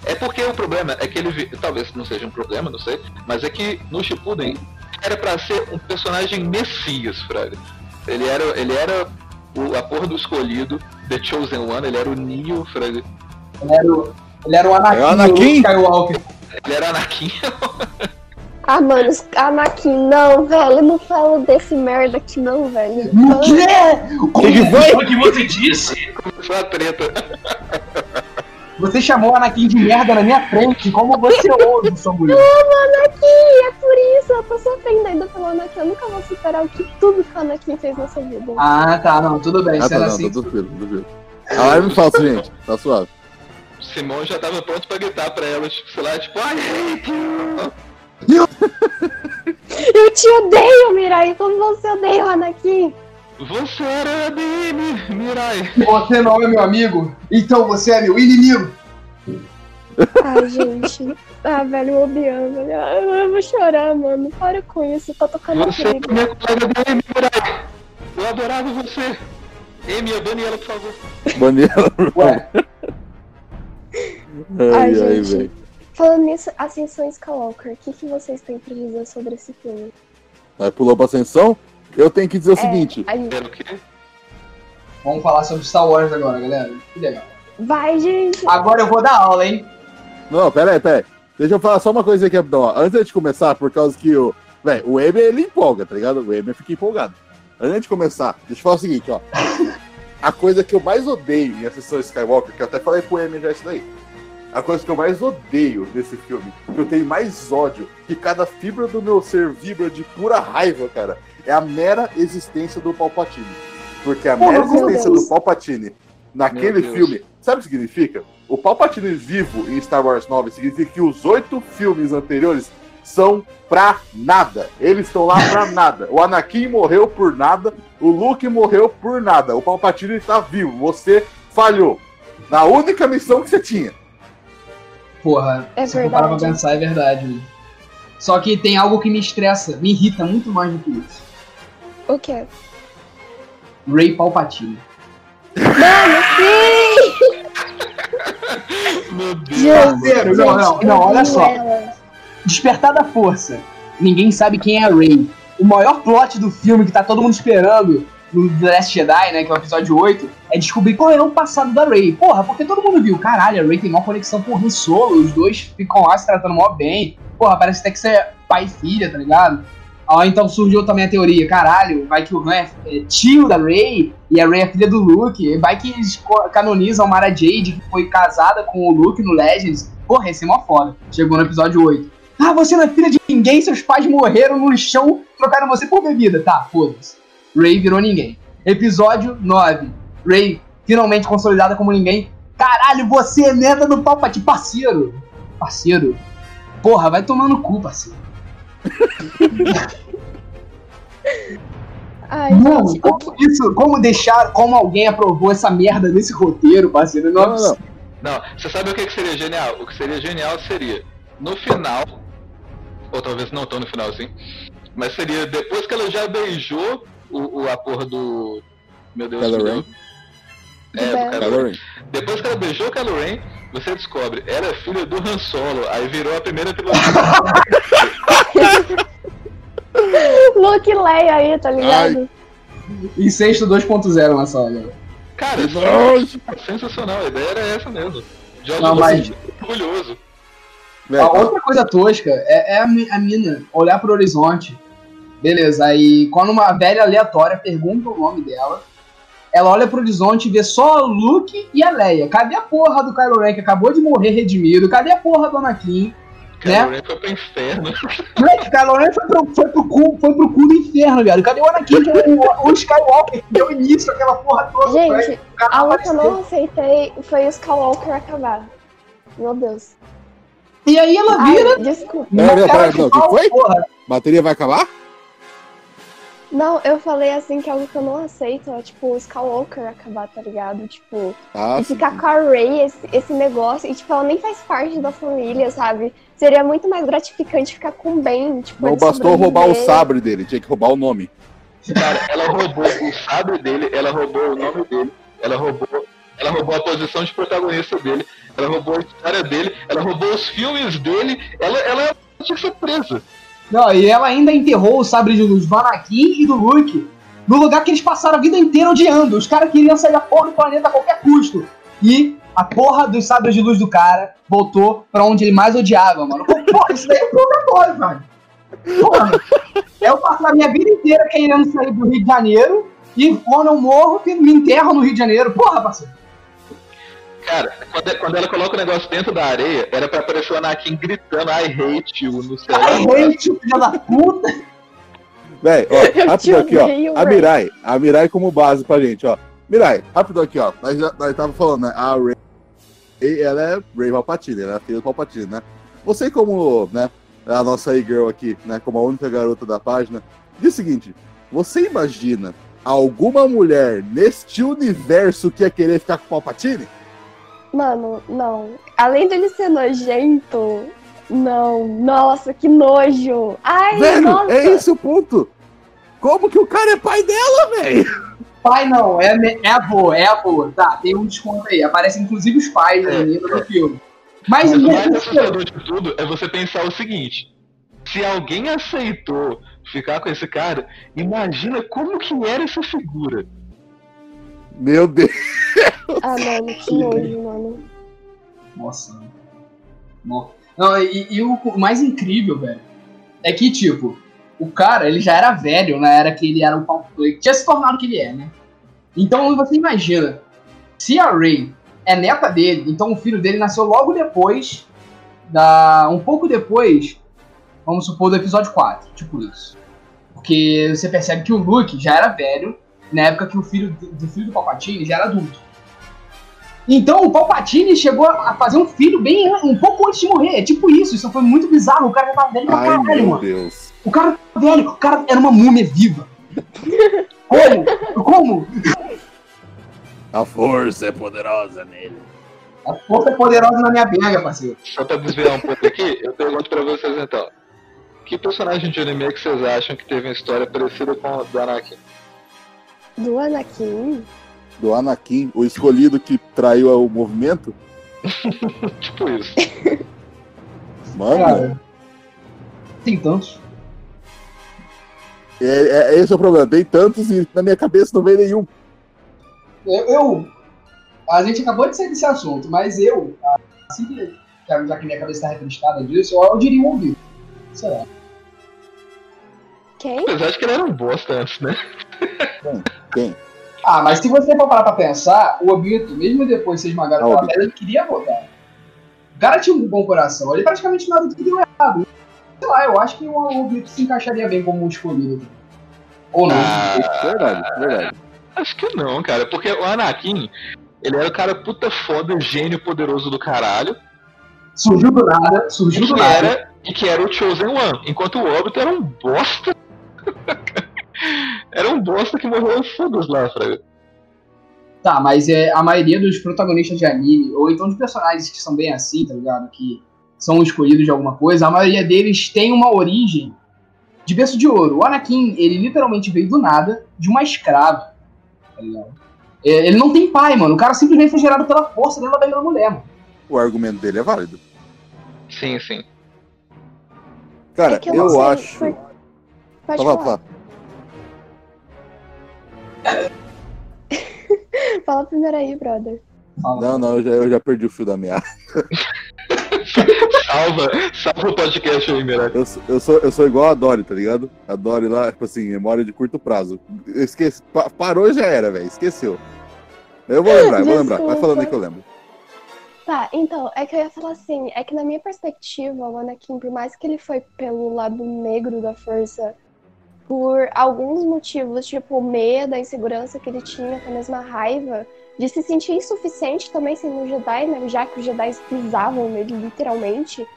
É porque o problema é que ele, talvez não seja um problema, não sei, mas é que no Shippuden era pra ser um personagem messias, Fraga. Ele era, ele era o, a porra do escolhido, The Chosen One, ele era o Neo, Fraga. Ele era o, ele era o Anakin, É o Anakin? Skywalker. Ele era Anakin. Ah, mano, Anakin, não, velho, não fala desse merda aqui não, velho. O quê? O que, que foi? O que você disse? Começou a treta. Você chamou o Anakin de merda na minha frente. Como você ousa, Samuel? Eu amo Anakin, é por isso, eu tô sofrendo ainda pelo Anakin. Eu nunca vou superar o que tudo que o Anakin fez nessa vida. Ah, tá, não, tudo bem. Ah, tá, não, assim. tá tudo firme. A live falsa, gente. Tá suave. Simão já tava pronto pra gritar pra ela, tipo, sei lá, tipo, I hate you! Eu te odeio, Mirai, como você odeia o Anakin. Você era bem, Mi- Mirai. Você não é meu amigo, então você é meu inimigo. Ai, gente. Ah, velho, o Obi-Wan, velho. Eu, eu vou chorar, mano. Para com isso, tá tocando Você é minha colega da Amy, Mirai. Eu adorava você. Amy, eu bane ela, por favor. Bandeira. Ué, Ai, Ai, ai, gente. velho. Falando nisso, Ascensão Skywalker, o que, que vocês têm pra dizer sobre esse filme? Aí pulou pra ascensão. Eu tenho que dizer o É, seguinte. a gente- vamos falar sobre Star Wars agora, galera. Que legal. Vai, gente! Agora eu vou dar aula, hein? Não, pera aí, pera aí. Deixa eu falar só uma coisa aqui, rapidão. Antes de começar, por causa que o. Véi, o Emer ele empolga, tá ligado? O Emer fica empolgado. Antes de começar, deixa eu falar o seguinte, ó. A coisa que eu mais odeio em Ascensão Skywalker, que eu até falei pro Emer já isso daí. A coisa que eu mais odeio desse filme, que eu tenho mais ódio, que cada fibra do meu ser vibra de pura raiva, cara, é a mera existência do Palpatine. Porque a mera existência Deus. do Palpatine naquele filme, sabe o que significa? O Palpatine vivo em Star Wars 9 significa que os oito filmes anteriores são pra nada. Eles estão lá pra nada. O Anakin morreu por nada, o Luke morreu por nada. O Palpatine tá vivo. Você falhou na única missão que você tinha. Porra, É se eu for parar pra verdade. pensar, é verdade. né? Só que tem algo que me estressa, me irrita muito mais do que isso. O quê? Ray Palpatine. Mano, sim! Meu Deus. Não, não, não, olha só. ela. Despertar da Força. Ninguém sabe quem é a Rey. O maior plot do filme que tá todo mundo esperando no The Last Jedi, né, que é o episódio 8, é descobrir qual é o passado da Rey. Porra, porque todo mundo viu, caralho, a Rey tem uma conexão com o Han Solo, os dois ficam lá se tratando mó bem. Porra, parece até que você é pai e filha, tá ligado? Ah, então surgiu também a teoria, caralho, vai que o Han é é tio da Rey e a Rey é filha do Luke, vai que eles canonizam Mara Jade, que foi casada com o Luke no Legends. Porra, esse é mó foda. Chegou no episódio 8. Ah, você não é filha de ninguém, seus pais morreram no chão, trocaram você por bebida. Tá, foda-se. Ray virou ninguém. Episódio 9. Ray finalmente consolidada como ninguém. Caralho, você é neta do Palpatine, parceiro. Parceiro. Porra, vai tomar no cu, parceiro. Ai, Mano, gente, como isso, como deixar, como alguém aprovou essa merda nesse roteiro, parceiro? Não, Não, não. Não, você sabe o que, que seria genial? O que seria genial seria, no final, ou talvez não tão no final assim, mas seria depois que ela já beijou o, o a porra do. Meu Deus Kylo Ren. deu- É, do. Kylo Ren. Depois que ela beijou o Kylo Ren, você descobre, ela é filha do Han Solo, aí virou a primeira trilogia. Luke Leia aí, tá ligado? Incesto 2.0 nessa hora. Cara, isso é sensacional, a ideia era essa mesmo. George Não, mas- orgulhoso. A outra coisa tosca é, é a, a mina olhar pro horizonte. Beleza, aí quando uma velha aleatória pergunta o nome dela, ela olha pro horizonte e vê só o Luke e a Leia. Cadê a porra do Kylo Ren que acabou de morrer redimido? Cadê a porra do Anakin? Né? Kylo Ren foi pro inferno. Moleque, Kylo Ren foi pro, foi, pro cu, foi pro cu do inferno, viado. Cadê o Anakin, que é o, o Skywalker, que deu início àquela porra toda? Gente, a luta apareceu. não aceitei foi o Skywalker acabar. Meu Deus. E aí ela vira... Ai, desculpa. Pera, pera, cara pera, não, o de que foi? porra. Bateria vai acabar? Não, eu falei assim que a luta eu não aceito é tipo o Skywalker acabar, tá ligado? Tipo, Ah, e sim. ficar com a Rey, esse, esse negócio, e tipo, ela nem faz parte da família, sabe? Seria muito mais gratificante ficar com o Ben, tipo, Não bastou roubar o sabre dele, tinha que roubar o nome. Cara, ela roubou o sabre dele, ela roubou o nome dele, ela roubou, ela roubou a posição de protagonista dele, ela roubou a história dele, ela roubou os filmes dele, ela, ela tinha que ser presa. Não, e ela ainda enterrou o sabre de luz do Anakin e do Luke no lugar que eles passaram a vida inteira odiando. Os caras queriam sair da porra do planeta a qualquer custo. E a porra dos sabres de luz do cara voltou pra onde ele mais odiava, mano. Porra, isso daí é purgatório, velho. Porra, eu passo a minha vida inteira querendo sair do Rio de Janeiro e quando eu morro, me enterram no Rio de Janeiro. Porra, parceiro. Cara, quando, quando ela coloca o negócio dentro da areia, era pra aparecer o Anakin gritando I hate you no céu. Ai, gente, filha da puta. Véi, ó, rápido aqui, ó. A. Mirai, a Mirai como base pra gente, ó. Mirai, rápido aqui, ó. Nós, já, nós tava falando, né? A Ray, ela é Ray Palpatine, ela é filha do Palpatine, né? Você como, né, a nossa e-girl aqui, né, como a única garota da página, diz o seguinte, você imagina alguma mulher neste universo que ia querer ficar com o Palpatine? Mano, não. Além dele ser nojento, não. Nossa, que nojo. Ai, Velho, nossa. é esse o ponto. Como que o cara é pai dela, velho? Pai não, é, é avô, é avô. Tá, tem um desconto aí. Aparecem inclusive os pais da É, menina no filme. Mas, Mas o mais mesmo assustador de tudo é você pensar o seguinte: se alguém aceitou ficar com esse cara, imagina como que era essa figura. Meu Deus. Ah, mano, que nojo, mano. Nossa. Nossa. Não, e, e o, mais incrível, velho, é que, tipo, o cara, ele já era velho na era que ele era um Palpatine. Tinha se tornado o que ele é, né? Então você imagina, se a Rey é neta dele, então o filho dele nasceu logo depois da. um pouco depois, vamos supor, do episódio 4, tipo isso. Porque você percebe que o Luke já era velho na época que o filho do, do filho do Palpatine já era adulto. Então o Palpatine chegou a fazer um filho bem um pouco antes de morrer. É tipo isso, isso foi muito bizarro. O cara já tava velho pra Ai, caralho, meu mano. Deus. O cara velho, o cara era uma múmia viva. Como? Como? A força é poderosa nele. A força é poderosa na minha benga, parceiro. Só pra desviar um pouco aqui, eu pergunto pra vocês então. Que personagem de anime que vocês acham que teve uma história parecida com a do Anakin? Do Anakin? Do Anakin, o escolhido que traiu o movimento. Tipo isso. Mano, Cara, tem tantos. é, é- esse é o problema. Tem tantos e na minha cabeça não vem nenhum. Eu, eu- a gente acabou de sair desse assunto, mas eu, assim que, já que minha cabeça tá refrescada disso, eu, eu diria um ouvido. Será? Quem? Apesar de que ele era um bosta antes, né? Quem? Ah, mas se você for parar pra pensar, o Obito, mesmo depois de ser esmagado Ah, pela Obito. pedra, ele queria voltar. O cara tinha um bom coração, ele praticamente nada do que deu errado. Sei lá, eu acho que o Obito se encaixaria bem como um escolhido. Ou não. Ah, Verdade, verdade. Acho que não, cara. Porque o Anakin, ele era o cara puta foda, gênio poderoso do caralho. Surgiu do nada, surgiu do nada. era, e que era o Chosen One. Enquanto o Obito era um bosta. era um bosta que morreu foda lá, Fraga. Tá, mas é, a maioria dos protagonistas de anime, ou então de personagens que são bem assim, tá ligado? Que são escolhidos de alguma coisa, a maioria deles tem uma origem de berço de ouro. O Anakin, ele literalmente veio do nada, de uma escrava, tá ligado? É, Ele não tem pai, mano. O cara simplesmente foi gerado pela força dentro da mulher, mano. O argumento dele é válido. Sim, sim. Cara, É eu eu, acho. por- Pode Fala, falar. fala. Primeiro aí, brother. Não, não, eu já, eu já perdi o fio da meada. Salva, salva o podcast aí. Eu, sou- eu, sou, eu sou igual a Dory, tá ligado? A Dory lá, tipo assim, memória de curto prazo. Eu esqueci, pa- parou e já era, velho. Esqueceu. Eu vou lembrar, eu vou lembrar. Vai falando aí que eu lembro. Tá, então, é que eu ia falar assim, é que na minha perspectiva, o Anakin, por mais que ele foi pelo lado negro da força, por alguns motivos, tipo medo, a insegurança que ele tinha, até mesmo a raiva, de se sentir insuficiente também sendo um Jedi, né? Já que os Jedi pisavam nele, literalmente.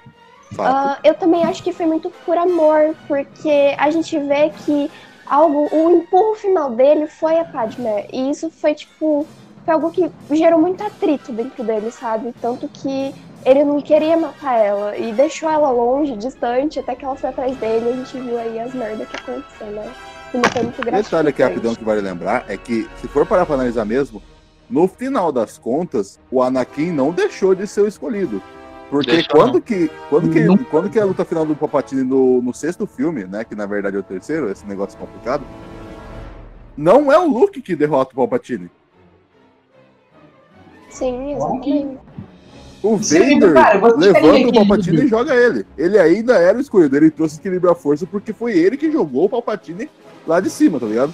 Ah, eu também acho que foi muito por amor, porque a gente vê que algo, o empurro final dele foi a Padme. E isso foi tipo. Foi algo que gerou muito atrito dentro dele, sabe? Tanto que ele não queria matar ela e deixou ela longe, distante, até que ela foi atrás dele e a gente viu aí as merdas que aconteceram, né? E não foi muito Detalhe aqui rapidão que vale lembrar é que, se for parar pra analisar mesmo, no final das contas, o Anakin não deixou de ser o escolhido. Porque Deixou quando que, quando, que, Não. quando que é a luta final do Palpatine no, no sexto filme, né? Que na verdade é o terceiro, esse negócio complicado. Não é o Luke que derrota o Palpatine. Sim, exatamente. O Vader cara, levanta o. Palpatine e joga ele. Ele ainda era o escolhido, ele trouxe equilíbrio à força porque foi ele que jogou o Palpatine lá de cima, tá ligado?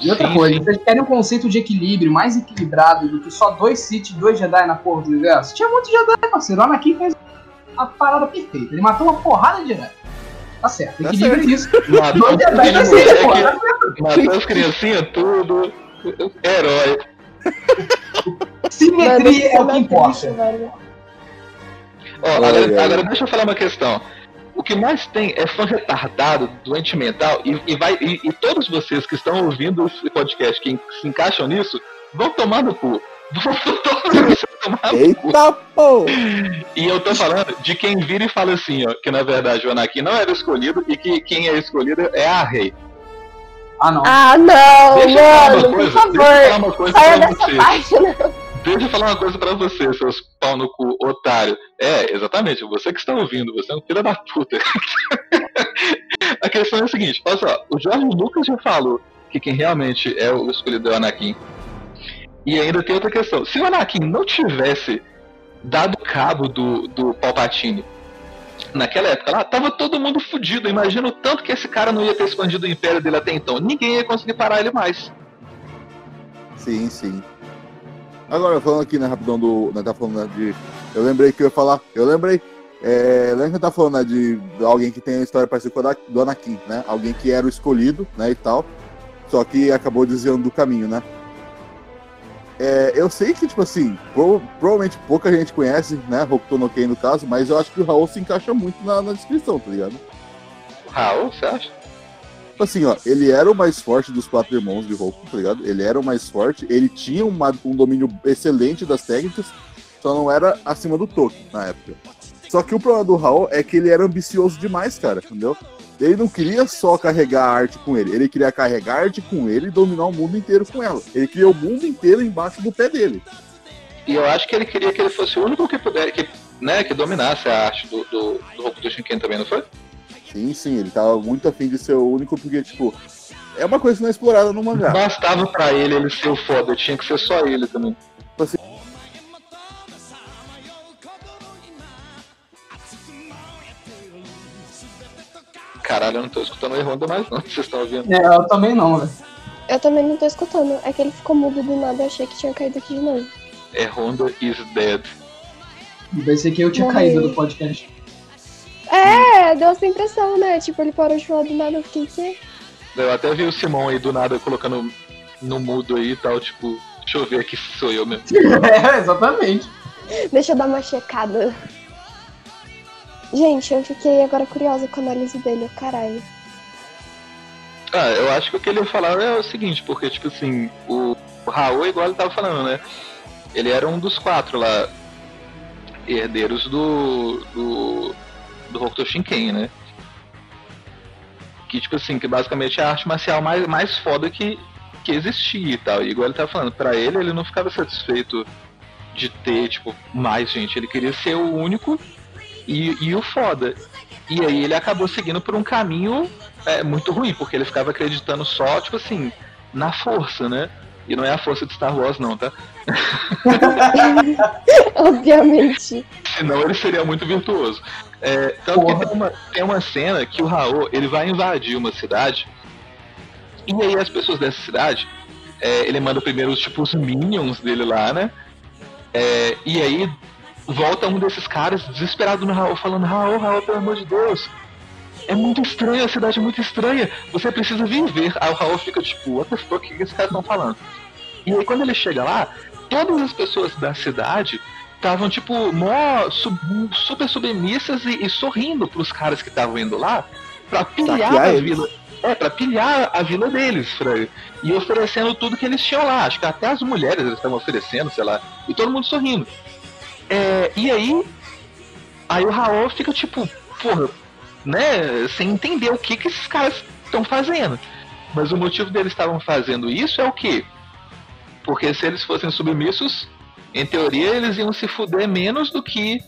E outra Sim, coisa, sim. vocês querem um conceito de equilíbrio mais equilibrado do que só dois Sith e dois Jedi na porra do universo? Tinha muitos Jedi, parceiro. O Anakin fez a parada perfeita. Ele matou uma porrada de Jedi. Tá certo, Tá equilíbrio é isso. Matou Dois Jedi vai ser, moleque, porra. matou as criancinhas tudo. Herói. Simetria é o que Mano, importa. Ó, Ai, agora, ai. agora deixa eu falar uma questão. O que mais tem é fã retardado, doente mental, e, e vai, e, e todos vocês que estão ouvindo esse podcast, que se encaixam nisso, vão tomar no cu. Vão todos vocês tomar no cu. Eita, pô! E eu tô falando de quem vira e fala assim, ó, que na verdade o Anakin não era escolhido e que quem é escolhido é a Rei. Ah, não. Ah, não, Deixa eu falar mano, uma por favor. Saia dessa vocês. não. Deixa eu falar uma coisa pra você, seus pau no cu, otário. É, exatamente, você que está ouvindo, você é um filho da puta. a questão é a seguinte, olha só, o Jorge Lucas já falou que quem realmente é o escolhido é o Anakin. E ainda tem outra questão. Se o Anakin não tivesse dado cabo do, do Palpatine naquela época lá, tava todo mundo fudido. Imagina o tanto que esse cara não ia ter expandido o império dele até então. Ninguém ia conseguir parar ele mais. Sim, sim. Agora, falando aqui, né, rapidão do. Né, tá falando né, de. Eu lembrei que eu ia falar. Eu lembrei. É, lembra que tá falando né, de, alguém que tem a história parecida com a do Anakin, né? Alguém que era o escolhido, né, e tal. Só que acabou desviando do caminho, né? É, eu sei que, tipo assim, pro, provavelmente pouca gente conhece, né, Hokuto no Ken no caso, mas eu acho que o Raul se encaixa muito na, na descrição, tá ligado? Raul, você acha? Assim, ó, ele era o mais forte dos quatro irmãos de Hokuto, tá ligado? Ele era o mais forte, ele tinha uma, um domínio excelente das técnicas, só não era acima do Toki na época. Só que o problema do Raul é que ele era ambicioso demais, cara, entendeu? Ele não queria só carregar a arte com ele, ele queria carregar a arte com ele e dominar o mundo inteiro com ela. Ele queria o mundo inteiro embaixo do pé dele. E eu acho que ele queria que ele fosse o único que pudesse, que, né, que dominasse a arte do, do, do Hokuto Shinken também, não foi? Sim, sim, ele tava muito afim de ser o único, porque, tipo, é uma coisa que não é explorada no mangá. Bastava pra ele ele ser o foda, tinha que ser só ele também. Assim, Caralho, eu não tô escutando o Honda mais não, vocês estão ouvindo. É, eu também não, velho. Eu também não tô escutando. É que ele ficou mudo do nada, eu achei que tinha caído aqui de novo. É Honda is dead. Pensei que eu tinha Morreu. caído do podcast. É, deu essa impressão, né? Tipo, ele parou de falar do nada, eu fiquei que. Eu até vi o Simão aí do nada colocando no mudo aí e tal, tipo, deixa eu ver aqui se sou eu mesmo. é, exatamente. Deixa eu dar uma checada. Gente, eu fiquei agora curiosa com a análise dele, caralho. Ah, eu acho que o que ele ia falar é o seguinte, porque, tipo assim, o, o Raul, igual ele tava falando, né? Ele era um dos quatro lá, herdeiros do. do. Do Hokuto Shinken, né? Que, tipo assim, que basicamente é a arte marcial mais, mais foda que, que existia e tal. E igual ele tava falando, pra ele, ele não ficava satisfeito de ter, tipo, mais gente. Ele queria ser o único e, e o foda. E aí ele acabou seguindo por um caminho é, muito ruim, porque ele ficava acreditando só, tipo assim, na força, né? E não é a força de Star Wars, não, tá? Obviamente. Senão ele seria muito virtuoso. É, tanto que tem uma, tem uma cena que o Raul ele vai invadir uma cidade. E aí as pessoas dessa cidade, é, ele manda primeiro os tipo os minions dele lá, né? É, e aí volta um desses caras desesperado no Raul, falando, Raul, Raul, pelo amor de Deus. É muito estranho, a cidade é muito estranha. Você precisa vir ver. Aí o Raul fica tipo, what the fuck, o que esses caras estão falando? E aí quando ele chega lá, todas as pessoas da cidade estavam, tipo, mó sub- super submissas e, e sorrindo pros caras que estavam indo lá pra pilhar Saquear a eles. vila. É, pra pilhar a vila deles, Frank. E oferecendo tudo que eles tinham lá. Acho que até as mulheres eles estavam oferecendo, sei lá. E todo mundo sorrindo. É, e aí. Aí o Raul fica tipo, porra, né? Sem entender o que, que esses caras estão fazendo. Mas o motivo deles estavam fazendo isso é o quê? Porque se eles fossem submissos, em teoria eles iam se fuder menos do que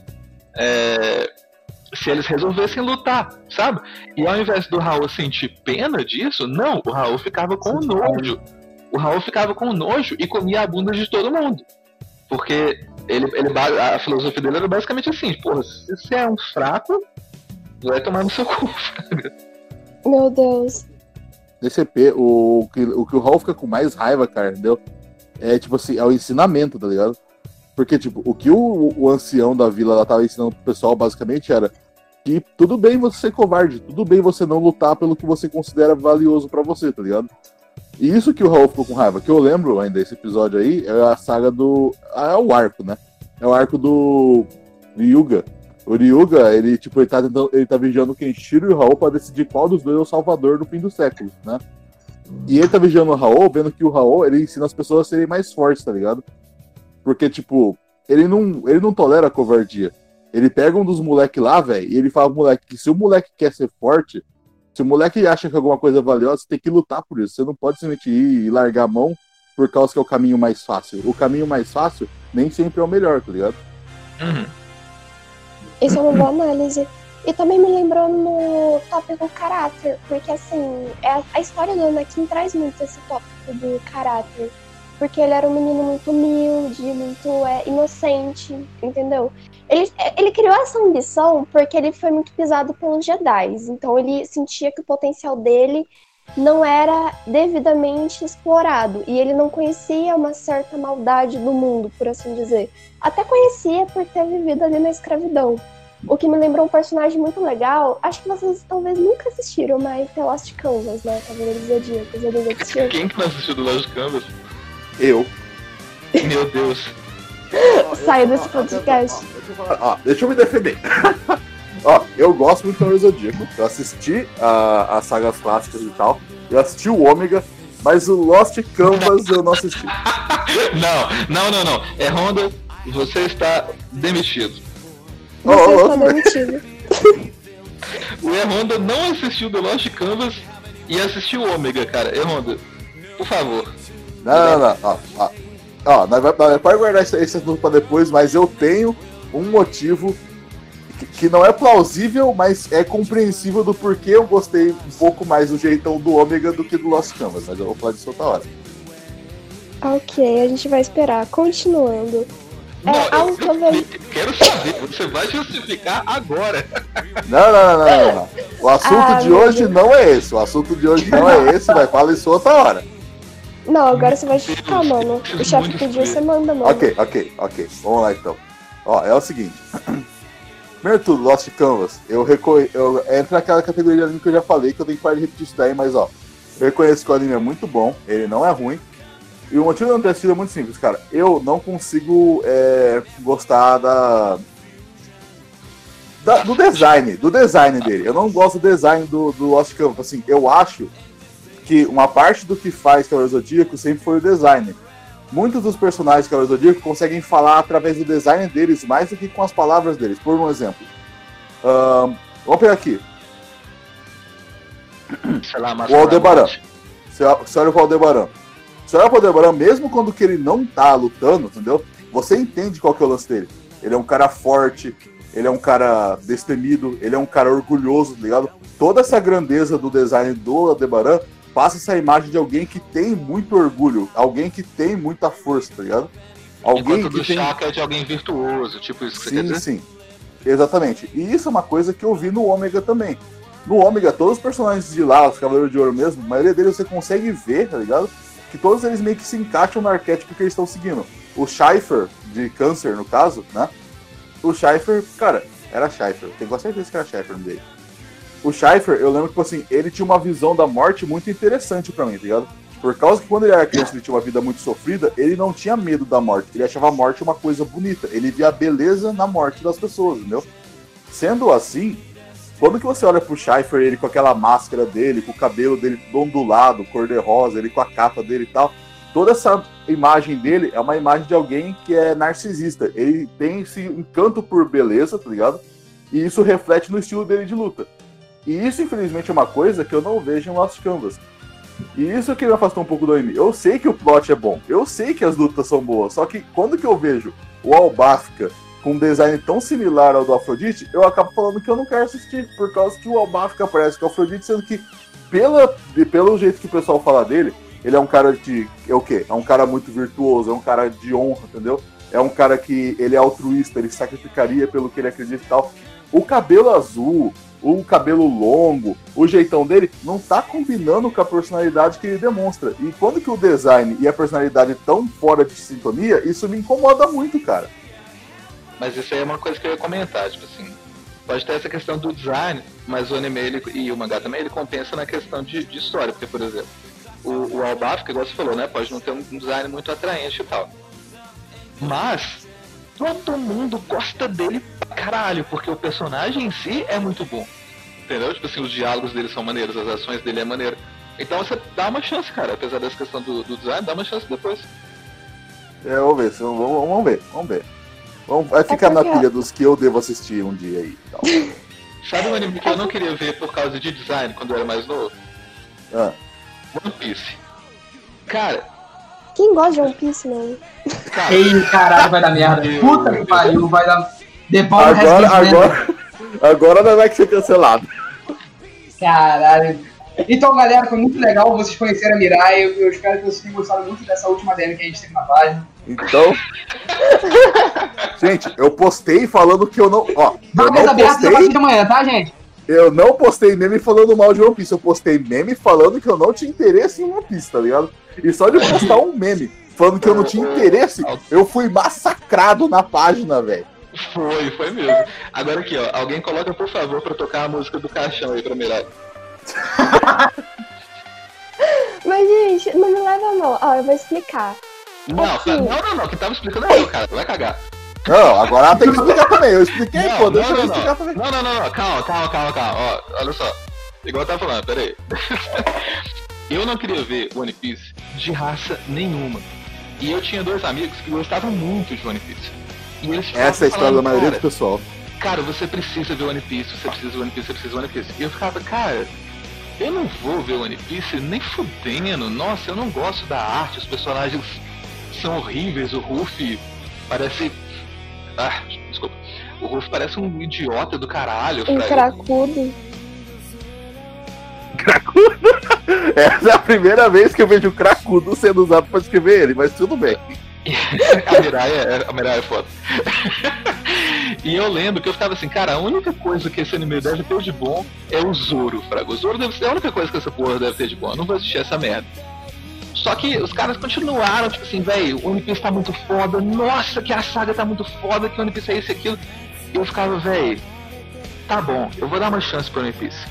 é, se eles resolvessem lutar, sabe? E ao invés do Raul sentir pena disso, não, o Raul ficava com nojo. O Raul ficava com nojo e comia a bunda de todo mundo. Porque ele, ele, a filosofia dele era basicamente assim, porra, se você é um fraco, vai tomar no seu cu. Meu Deus. DCP, o que, o que o Raul fica com mais raiva, cara, entendeu? É tipo assim, é o ensinamento, tá ligado? Porque, tipo, o que o, o ancião da vila lá tava ensinando pro pessoal, basicamente, era que tudo bem você ser covarde, tudo bem você não lutar pelo que você considera valioso pra você, tá ligado? E isso que o Raul ficou com raiva, que eu lembro ainda desse episódio aí, é a saga do. Ah, é o arco, né? É o arco do Ryuga. O Ryuga, ele, tipo, ele tá tentando. Ele tá vigiando Kenshiro e o Raul pra decidir qual dos dois é o salvador no fim do século, né? E ele tá vigiando o Raul, vendo que o Raul, ele ensina as pessoas a serem mais fortes, tá ligado? Porque, tipo, ele não, ele não tolera covardia. Ele pega um dos moleques lá, velho, e ele fala pro moleque que se o moleque quer ser forte, se o moleque acha que alguma coisa é valiosa, você tem que lutar por isso. Você não pode simplesmente ir e largar a mão por causa que é o caminho mais fácil. O caminho mais fácil nem sempre é o melhor, tá ligado? Uhum. Isso é uma boa análise. E também me lembrou no tópico caráter, porque assim, é a, história do Anakin traz muito esse tópico do caráter. porque ele era um menino muito humilde, muito é, inocente, entendeu? Ele, ele criou essa ambição porque ele foi muito pisado pelos Jedi. Então ele sentia que o potencial dele não era devidamente explorado. E ele não conhecia uma certa maldade do mundo, por assim dizer. Até conhecia por ter vivido ali na escravidão. O que me lembrou um personagem muito legal. Acho que vocês talvez nunca assistiram, mas The Lost Canvas, né? Cavaleiros Zodíacos, eles assistiram. Quem que não assistiu do Lost Canvas? Eu. Meu Deus. Saia desse podcast. Ó, deixa eu me defender. Ó, eu gosto muito do Cavaleiro Zodíaco. Eu assisti a, as sagas clássicas e tal. Eu assisti o Ômega, mas o Lost Canvas eu não assisti. Não, não, não, não. É Honda, você está demitido. Você ô, está demitido. O E Honda não assistiu do Lost Canvas e assistiu o Ômega, cara. E Honda, por favor. Não, não, não. Ó, ó. Ó, nós pode guardar esse, esse assunto pra depois, mas eu tenho um motivo que, não é plausível, mas é compreensível do porquê eu gostei um pouco mais do jeitão do Ômega do que do Lost Canvas, mas eu vou falar disso outra hora. Ok, a gente vai esperar. Continuando. É, Não, algo eu, que eu vejo. quero saber, você vai justificar agora. Não, não, não, não, não. O assunto Ah, de hoje Deus. não é esse. O assunto de hoje não é esse, vai falar isso outra hora. Não, agora você vai justificar, mano. O chefe pediu, você manda, mano. Ok, ok, ok. Vamos lá então. Ó, é o seguinte. Primeiro tudo, Lost Canvas, eu, reco... eu entra naquela categoria de anime que eu já falei, que eu tenho que parar de repetir isso daí, mas ó, eu reconheço que o anime é muito bom, ele não é ruim. E o motivo de não ter assistido é muito simples, cara. Eu não consigo é, gostar da, da- do design, do design dele. Eu não gosto do design do, do Lost Canvas. Assim, eu acho que uma parte do que faz Cavaleiro Zodíaco sempre foi o design. Muitos dos personagens de Cavaleiro Zodíaco conseguem falar através do design deles mais do que com as palavras deles. Por um exemplo, ahn, vamos pegar aqui. Lá, O Aldebaran. Você você olha o Aldebaran. Você olha o Aldebaran, mesmo quando que ele não tá lutando, entendeu? Você entende qual que é o lance dele. Ele é um cara forte, ele é um cara destemido, ele é um cara orgulhoso, tá ligado? Toda essa grandeza do design do Aldebaran passa essa imagem de alguém que tem muito orgulho, alguém que tem muita força, tá ligado? Alguém Enquanto que do tem... Chaka é de alguém virtuoso, tipo isso que você quer Sim, dizer? sim. Exatamente. E isso é uma coisa que eu vi no Ômega também. No Ômega, todos os personagens de lá, os Cavaleiros de Ouro mesmo, a maioria deles você consegue ver, tá ligado? Que todos eles meio que se encaixam no arquétipo que eles estão seguindo. O Schaefer, de câncer, no caso, né? O Schaefer, cara, era Schaefer. Tenho quase certeza que era Schaefer o nome dele. O Schaefer, eu lembro que, tipo assim, ele tinha uma visão da morte muito interessante pra mim, tá ligado? Por causa que quando ele era criança ele tinha uma vida muito sofrida, ele não tinha medo da morte. Ele achava a morte uma coisa bonita. Ele via a beleza na morte das pessoas, entendeu? Sendo assim, quando que você olha pro Schaefer, ele com aquela máscara dele, com o cabelo dele ondulado, cor de rosa, ele com a capa dele e tal, toda essa imagem dele é uma imagem de alguém que é narcisista. Ele tem esse encanto por beleza, tá ligado? E isso reflete no estilo dele de luta. E isso, infelizmente, é uma coisa que eu não vejo em Lost Canvas. E isso que me afastou um pouco do anime. Eu sei que o plot é bom, eu sei que as lutas são boas, só que quando que eu vejo o Albafka com um design tão similar ao do Afrodite, eu acabo falando que eu não quero assistir, por causa que o Albafka parece é o Afrodite, sendo que pela, pelo jeito que o pessoal fala dele, ele é um cara de. É o quê? É um cara muito virtuoso, é um cara de honra, entendeu? É um cara que ele é altruísta, ele sacrificaria pelo que ele acredita e tal. O cabelo azul, o cabelo longo, o jeitão dele, não tá combinando com a personalidade que ele demonstra. E quando que o design e a personalidade estão fora de sintonia, isso me incomoda muito, cara. Mas isso aí é uma coisa que eu ia comentar, tipo assim. Pode ter essa questão do design, mas o anime ele, e o mangá também, ele compensa na questão de, de história. Porque, por exemplo, o, o Albafka, igual você falou, né? Pode não ter um design muito atraente e tal. Mas todo mundo gosta dele pra caralho, porque o personagem em si é muito bom. Entendeu? Tipo assim, os diálogos dele são maneiros, as ações dele é maneiro. Então você dá uma chance, cara, apesar dessa questão do, do design, dá uma chance depois. É, vamos ver, vamos, vamos ver, vamos ver. Vamos, vai ficar na porque- pilha dos que eu devo assistir um dia aí. Então. Sabe um anime que eu não queria ver por causa de design quando eu era mais novo? Ah, One Piece. Cara, Quem gosta de One Piece, mano? cara, Ei, caralho, vai dar merda. Puta que pariu, vai dar. The Ball agora, agora, agora não vai ser cancelado. Caralho. Então, galera, foi muito legal vocês conhecerem a Mirai. Eu, eu espero que vocês tenham gostado muito dessa última DM que a gente teve na página. Então. gente, eu postei falando que eu não. Ó, eu não postei. de amanhã, tá, gente? Eu não postei meme falando mal de One Piece. Eu postei meme falando que eu não tinha interesse em One Piece, tá ligado? E só de postar um meme falando que eu não tinha interesse, eu fui massacrado na página, velho. Foi, foi mesmo. Agora aqui, ó, alguém coloca, por favor, pra tocar a música do caixão aí pra Mirai. Mas, gente, não me leva a mal. Ó, eu vou explicar. Não, Aqui. não, não, não, quem tava explicando é eu, cara. Vai cagar. Não, agora ela tem que explicar também. Eu expliquei, Não, pô, não, deixa eu não, explicar não. também. Não, não, não, não, calma, calma, calma, calma. Ó, olha só. Igual eu tava falando, pera aí. eu não queria ver One Piece de raça nenhuma. E eu tinha dois amigos que gostavam muito de One Piece. E eles Essa é a história falando, da maioria cara, do pessoal. cara, você precisa ver One Piece, você precisa ver One Piece, você precisa ver One Piece. E eu ficava, cara, eu não vou ver One Piece nem fudendo. Nossa, eu não gosto da arte, os personagens são horríveis, o Ruffy parece. Ah, desculpa. O Ruffy parece um idiota do caralho, Um Fraga. cracudo. Essa é a primeira vez que eu vejo o cracudo sendo usado pra escrever ele, mas tudo bem. a Mirai é, a é foda. e eu lembro que eu ficava assim, cara, a única coisa que esse anime deve ter de bom é o Zoro, Fraga. O Zoro deve ser a única coisa que essa porra deve ter de bom. Eu não vou assistir essa merda. Só que os caras continuaram, tipo assim, velho, o One Piece tá muito foda, nossa, que a saga tá muito foda, que o One Piece é isso e aquilo. E eu ficava, velho, tá bom, eu vou dar uma chance pro One Piece.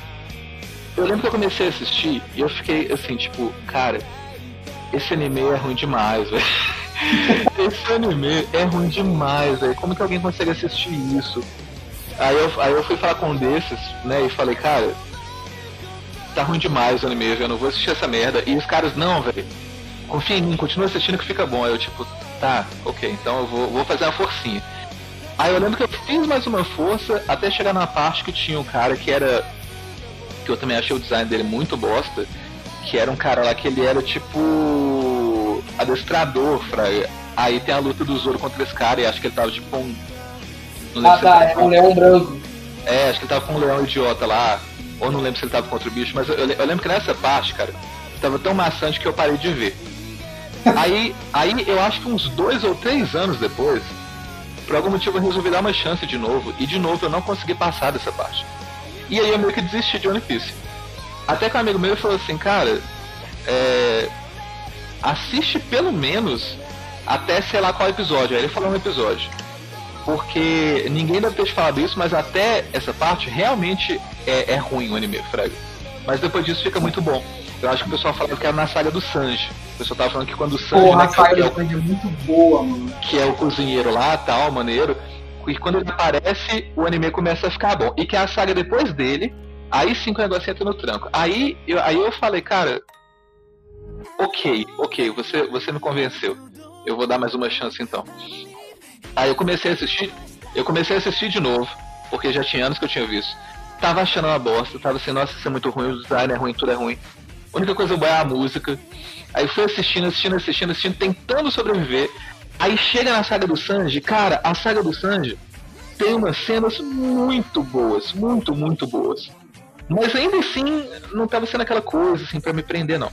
Eu lembro que eu comecei a assistir e eu fiquei assim, tipo, cara, esse anime é ruim demais, velho. Esse anime é ruim demais, velho. Como que alguém consegue assistir isso? Aí eu, aí eu fui falar com um desses, né, e falei, cara, tá ruim demais o anime, velho, eu não vou assistir essa merda. E os caras, não, velho, confia em mim, continua assistindo que fica bom. Aí eu, tipo, tá, ok, então eu vou, vou fazer uma forcinha. Aí eu lembro que eu fiz mais uma força até chegar na parte que tinha um cara que era. Que eu também achei o design dele muito bosta. Que era um cara lá que ele era tipo. Adestrador, fraga. Aí tem a luta do Zoro contra esse cara e acho que ele tava tipo lembro Ah, tá, é um leão branco. é, acho que ele tava com um leão idiota lá. Ou não lembro se ele tava contra o bicho, mas eu, eu lembro que nessa parte, cara, tava tão maçante que eu parei de ver. Aí, aí eu acho que uns dois ou três anos depois, por algum motivo eu resolvi dar uma chance de novo, e de novo eu não consegui passar dessa parte. E aí eu meio que desisti de One Piece. Até que um amigo meu falou assim, cara, é, assiste pelo menos até sei lá qual episódio. Aí ele falou um episódio. Porque ninguém deve ter te falado isso, mas até essa parte realmente é, é ruim o anime, Fraga. Mas depois disso fica muito bom. Eu acho que o pessoal falava que era na saga do Sanji. O pessoal tava falando que quando o Sanji, Porra, né, a saga é do Sanji é muito boa, mano. que é o cozinheiro lá, tal, maneiro, e quando ele aparece, o anime começa a ficar bom. E que é a saga depois dele, aí sim que o negócio entra no tranco. Aí eu, aí eu falei, cara, ok, ok, você, você me convenceu. Eu vou dar mais uma chance então. Aí eu comecei a assistir, eu comecei a assistir de novo, porque já tinha anos que eu tinha visto. Tava achando uma bosta, tava assim, nossa, isso é muito ruim, o design é ruim, tudo é ruim. A única coisa boa é a música. Aí fui assistindo, assistindo, assistindo, assistindo, tentando sobreviver. Aí chega na saga do Sanji, cara, a saga do Sanji tem umas cenas muito boas, muito, muito boas. Mas ainda assim, não tava sendo aquela coisa assim pra me prender, não.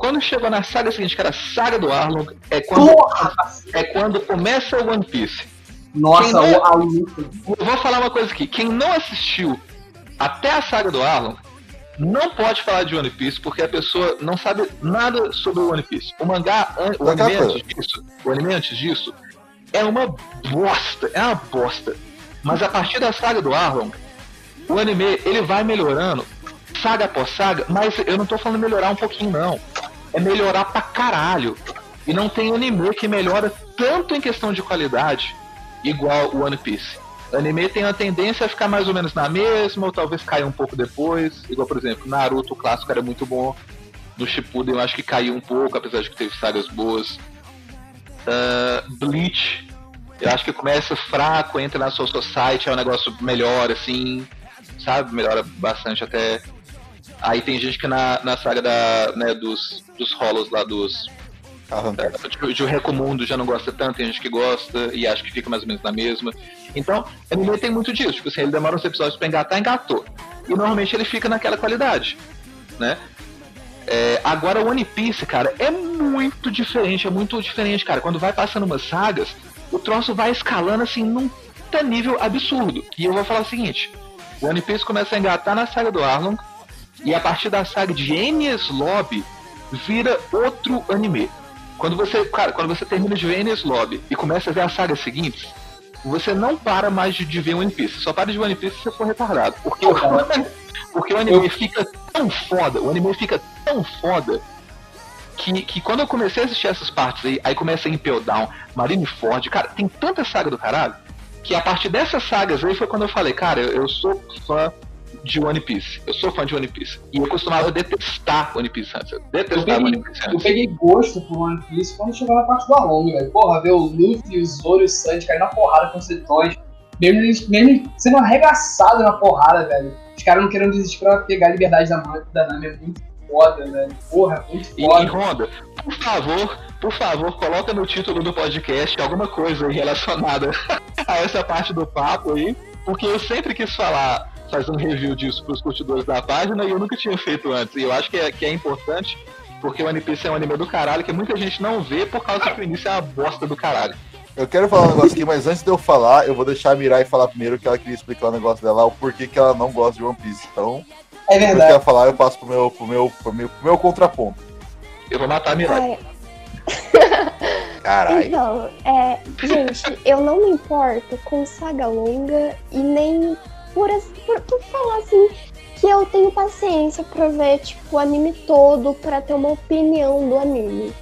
Quando chegou na saga seguinte, que era a saga do Arlong, é quando, Porra! é quando começa o One Piece. Nossa, não- o- luta. Eu vou falar uma coisa aqui. Quem não assistiu até a saga do Arlong, não pode falar de One Piece porque a pessoa não sabe nada sobre o One Piece. O mangá, an- o anime antes disso, o anime antes disso, é uma bosta, é uma bosta. Mas a partir da saga do Arlong, o anime ele vai melhorando saga após saga, mas eu não tô falando melhorar um pouquinho não. É melhorar pra caralho. E não tem anime que melhora tanto em questão de qualidade igual o One Piece. O anime tem a tendência a ficar mais ou menos na mesma, ou talvez cair um pouco depois. Igual, por exemplo, Naruto, o clássico era muito bom. No Shippuden eu acho que caiu um pouco, apesar de que teve sagas boas. Ah, Bleach, eu acho que começa fraco, entra na Soul Society, é um negócio melhor, assim, sabe? Melhora bastante até. Aí tem gente que na, na saga da, né, dos, dos Hollows lá, dos, Arrancar. de, de O Recomundo já não gosta tanto, tem gente que gosta e acha que fica mais ou menos na mesma. Então, anime tem muito disso. Tipo assim, ele demora uns episódios pra engatar, engatou. E normalmente ele fica naquela qualidade. né? É, agora o One Piece, cara, é muito diferente, é muito diferente, cara. Quando vai passando umas sagas, o troço vai escalando assim num nível absurdo. E eu vou falar o seguinte: o One Piece começa a engatar na saga do Arlong, e a partir da saga de Enies Lobby vira outro anime. Quando você, cara, quando você termina de ver Enies Lobby e começa a ver as sagas seguintes, você não para mais de, ver One Piece. Só para de ver One Piece se você for retardado. Porque, o, porque o anime fica tão foda, o anime fica tão foda que, que quando eu comecei a assistir essas partes aí, aí começa Impel Down, Marineford, cara, tem tanta saga do caralho, que a partir dessas sagas aí foi quando eu falei, cara, eu, eu sou fã de One Piece. Eu sou fã de One Piece. E eu costumava detestar One Piece antes. Eu detestava One Piece antes. Eu peguei gosto por One Piece quando chegou na parte do Along, velho. Porra, ver o Luffy, o Zoro e o Sanji caindo na porrada com os tritões. Mesmo, mesmo sendo arregaçado na porrada, velho. Os caras não querendo desistir pra pegar a liberdade da, da Nami. É muito foda, velho. Porra, muito foda. E, e Honda, por favor, por favor, coloca no título do podcast alguma coisa relacionada a essa parte do papo aí. Porque eu sempre quis falar fazer um review disso para os curtidores da página e eu nunca tinha feito antes. E eu acho que é, que é importante porque o One Piece é um anime do caralho que muita gente não vê por causa que o início é uma bosta do caralho. Eu quero falar um negócio aqui, mas antes de eu falar, eu vou deixar a Mirai falar primeiro que ela queria explicar o negócio dela, o porquê que ela não gosta de One Piece. Então, é verdade. Se ela falar, eu passo pro meu, pro meu, pro meu, pro meu contraponto. Eu vou matar a Mirai. Caralho. Então, é, gente, eu não me importo com saga longa e nem por, por, por falar assim que eu tenho paciência pra ver, tipo, o anime todo pra ter uma opinião do anime.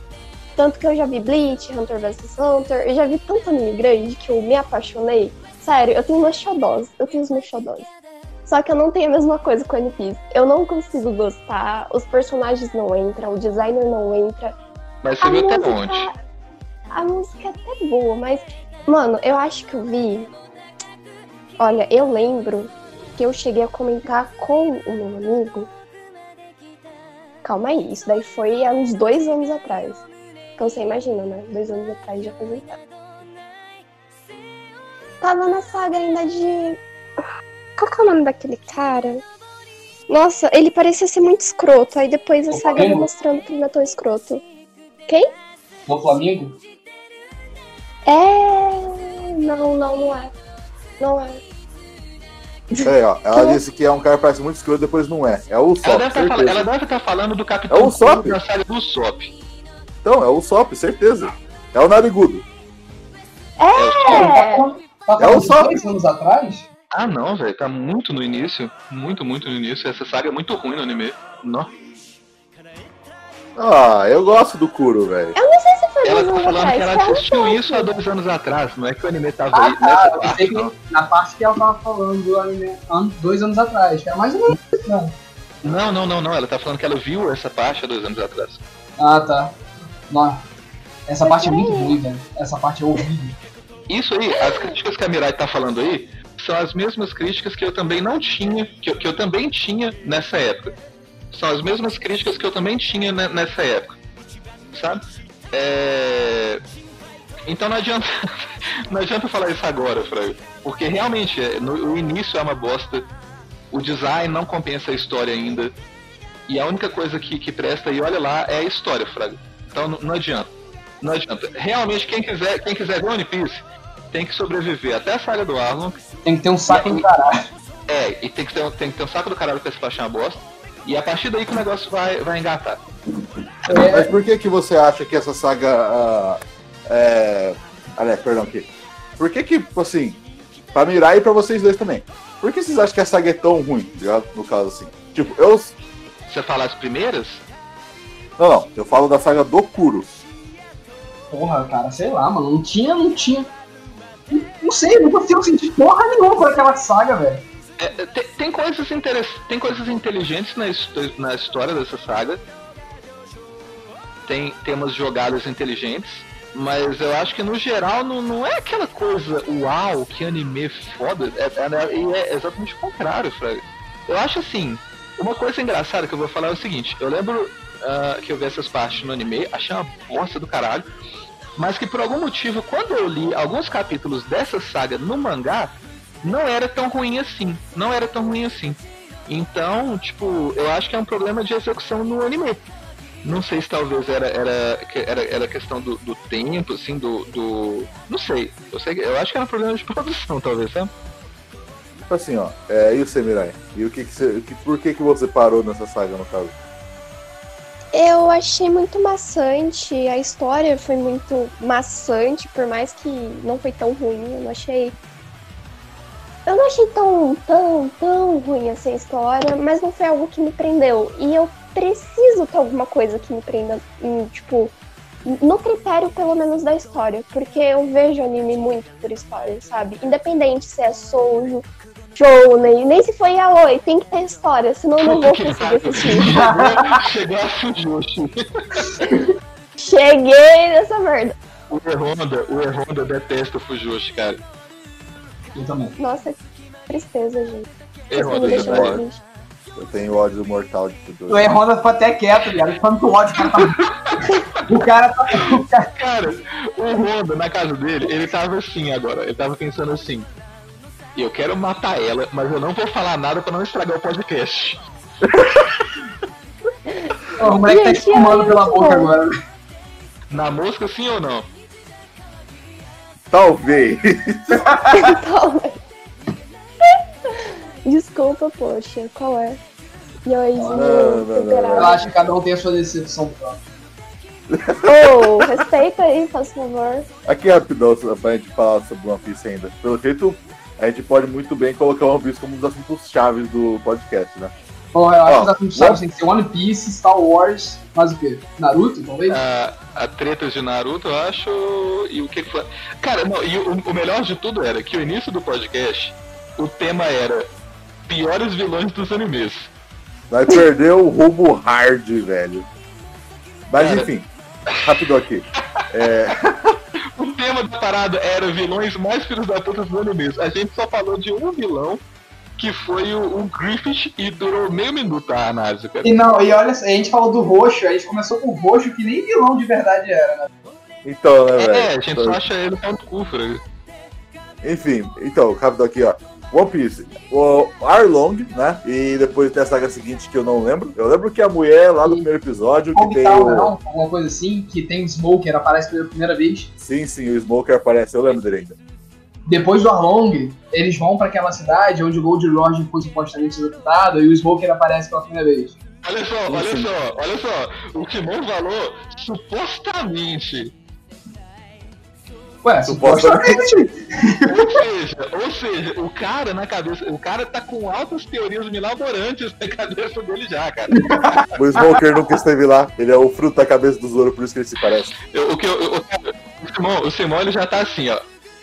Tanto que eu já vi Bleach, Hunter vs Hunter, eu já vi tanto anime grande que eu me apaixonei. Sério, eu tenho uma xodós, eu tenho os meus xodós. Só que eu não tenho a mesma coisa com One Piece. Eu não consigo gostar, os personagens não entram, o designer não entra. Mas você viu até onde? A música é até boa, mas, mano, eu acho que eu vi Olha, eu lembro que eu cheguei a comentar com o meu amigo. Calma aí, isso daí foi há uns dois anos atrás. Então você imagina, né? Dois anos atrás de aposentar. Tava na saga ainda de. Qual que é o nome daquele cara? Nossa, ele parecia ser muito escroto. Aí depois a saga vai mostrando que ele não é tão escroto. Quem? O Flamengo? É. Não, não, não é. Não é. É, ó, ela disse que é um cara que parece muito escuro, depois não é. É o Sop. Ela deve, estar, deve estar falando do Capitão é o Sop. da série do Sop. Então, é o Sop, certeza. É o Narigudo. É! Tá, é o Sop. dois anos atrás? Ah, não, velho. Tá muito no início. Muito, muito no início. Essa saga é muito ruim no anime. Não. Ah, eu gosto do Kuro, velho. Eu não sei se foi Ela tá falando que ela assistiu isso há dois anos atrás. Não é que o anime tava Ah, aí tá. nessa Eu parte, pensei que na parte que ela tava falando do anime an- dois anos atrás, que era mais ou menos isso, né? Não, não, não, não. Ela tá falando que ela viu essa parte há dois anos atrás. Ah, tá. Não. Essa parte é muito ruim, velho. Essa parte é horrível. Isso aí, as críticas que a Mirai tá falando aí, são as mesmas críticas que eu também não tinha, que eu, que eu também tinha nessa época. São as mesmas críticas que eu também tinha ne- nessa época. Sabe? É... Então não adianta, não adianta falar isso agora, Fraga. Porque realmente, é, no, o início é uma bosta, o design não compensa a história ainda. E a única coisa que, que presta aí, olha lá, é a história, Fraga. Então não, não adianta. Não adianta. Realmente, quem quiser, quem quiser ver One Piece, tem que sobreviver até a saga do Arlong. Tem que ter um saco do caralho. É, e tem que ter, um- tem que ter um saco do caralho pra se achar uma bosta. E a partir daí que o negócio vai, vai engatar. É, Mas por que que você acha que essa saga... ah, é... Aliás, perdão aqui. Por que que, tipo assim, pra Mirai e pra vocês dois também, por que vocês acham que a saga é tão ruim, tá ligado? No caso, assim. Tipo, eu... Você falar as primeiras, Não, não, eu falo da saga do Kuro. Porra, cara, sei lá, mano. Não tinha, não tinha. Não- Não sei, não consigo sentir porra nenhuma por aquela saga, velho. É, tem, tem coisas interess- tem coisas inteligentes na, na história dessa saga. Tem, tem umas jogadas inteligentes. Mas eu acho que no geral não, não é aquela coisa uau, que anime foda. É, é, e é exatamente o contrário, Fraga. Eu acho assim, uma coisa engraçada que eu vou falar é o seguinte, eu lembro ah, que eu vi essas partes no anime, achei uma bosta do caralho. Mas que por algum motivo, quando eu li alguns capítulos dessa saga no mangá, não era tão ruim assim. Não era tão ruim assim. Então, tipo, eu acho que é um problema de execução no anime. Não sei se talvez era, era, era, era questão do, do tempo, assim, do, do. Não sei. Eu, sei. eu acho que era um problema de produção, talvez, sabe? Tipo assim, ó. É, e o Semirai? E o que, que você. que- por que, que você parou nessa saga, no caso? Eu achei muito maçante, a história foi muito maçante, por mais que não foi tão ruim, eu não achei. Eu não achei tão, tão, tão ruim essa história, mas não foi algo que me prendeu. E eu preciso ter alguma coisa que me prenda, em, tipo, no critério pelo menos da história, porque eu vejo anime muito por história, sabe? Independente se é Soujo, Shounen, nem se for Yaoi, tem que ter história, senão eu não vou conseguir assistir. Chegou a Fujoshi. Cheguei nessa merda. O E-Honda, o E-Honda detesta o Fujoshi, cara. Eu também. Nossa, que tristeza, gente. Já muito vai. triste. Eu tenho ódio mortal de tudo. O E-Honda ficou até quieto, viado. Quanto ódio o cara tá. o cara tá. O cara... Cara, o Honda, na casa dele, ele tava assim agora. Ele tava pensando assim. Eu quero matar ela, mas eu não vou falar nada pra não estragar o podcast. O moleque tá espumando é pela boca agora. Na mosca, sim ou não? Talvez. Então, Desculpa, poxa, qual é? Yoizinho Não, não, não, Eu temperado. acho que cada um tem a sua decepção própria. Ô, respeita aí, faz favor. Aqui rapidão, só pra gente falar sobre One Piece ainda. Pelo jeito, a gente pode muito bem colocar One Piece como um dos assuntos chaves do podcast, né? Bom, eu acho que os assuntos chaves tem que ser One Piece, Star Wars, mais o quê? Naruto, talvez? A, a treta de Naruto, eu acho. E o que que foi. Cara, não, e o, o melhor de tudo era que o início do podcast, o tema era piores vilões dos animes. Vai perder o rumo hard, velho. Mas Cara. enfim, rapidão aqui. É, O tema da parada era vilões mais filhos da puta dos animes. A gente só falou de um vilão, que foi o, o Griffith, e durou meio minuto a análise, cara. E não, e olha, a gente falou do roxo, a gente começou com o roxo que nem vilão de verdade era, né? então, né, velho? É, a gente Então, só acha ele no cu, Fraga. Enfim, então, rapidão aqui, ó. One Piece, o Arlong, né? E depois tem a saga seguinte que eu não lembro. Eu lembro que a mulher lá no primeiro episódio, que tem Town, o. não? Alguma coisa assim, que tem o Smoker, aparece pela primeira vez. Sim, sim, o Smoker aparece, eu lembro dele ainda. Depois do Arlong, eles vão pra aquela cidade onde o Gold Roger foi supostamente executado e o Smoker aparece pela primeira vez. Olha só, Sim, olha só, olha só. O Kimon falou supostamente. Ué, Supostamente. supostamente. Ou seja, ou seja, o cara na cabeça. O cara tá com altas teorias milaborantes na cabeça dele já, cara. O Smoker nunca esteve lá. Ele é o fruto da cabeça do Zoro, por isso que ele se parece. Eu- o que eu, eu- o Simão, o Simão ele já tá assim, ó.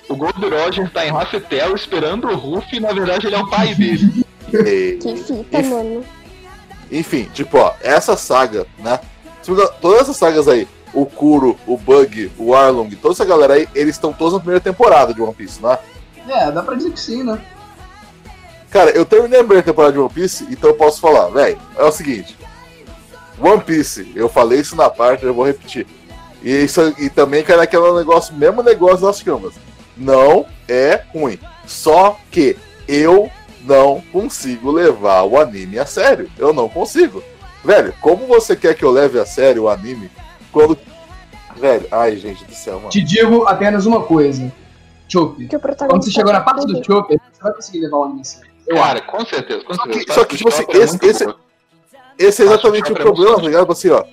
O Gold Roger tá em Rafetel esperando o Ruff e na verdade ele é o pai dele. E- Que fita, Enfim. mano. Enfim, tipo, ó, essa saga, né? Todas essas sagas aí, o Kuro, o Bug, o Arlong, toda essa galera aí, eles estão todos na primeira temporada de One Piece, né? É, dá pra dizer que sim, né? Cara, eu terminei a primeira temporada de One Piece, então eu posso falar, velho, é o seguinte. One Piece, eu falei isso na parte, eu vou repetir. E, isso, e também cai naquele negócio, mesmo negócio das camas. Não é ruim. Só que eu não consigo levar o anime a sério. Eu não consigo. Velho, como você quer que eu leve a sério o anime quando. Velho, ai, gente do céu, mano. Te digo apenas uma coisa. Protagonista Quando você chegou na parte do. Chopper, você vai conseguir levar o anime assim. Eu Cara, com certeza, com Só que- certeza. só que, tipo assim, Chopper é esse- muito esse-. Esse é Acho exatamente o é problema, tá ligado? Assim, ó.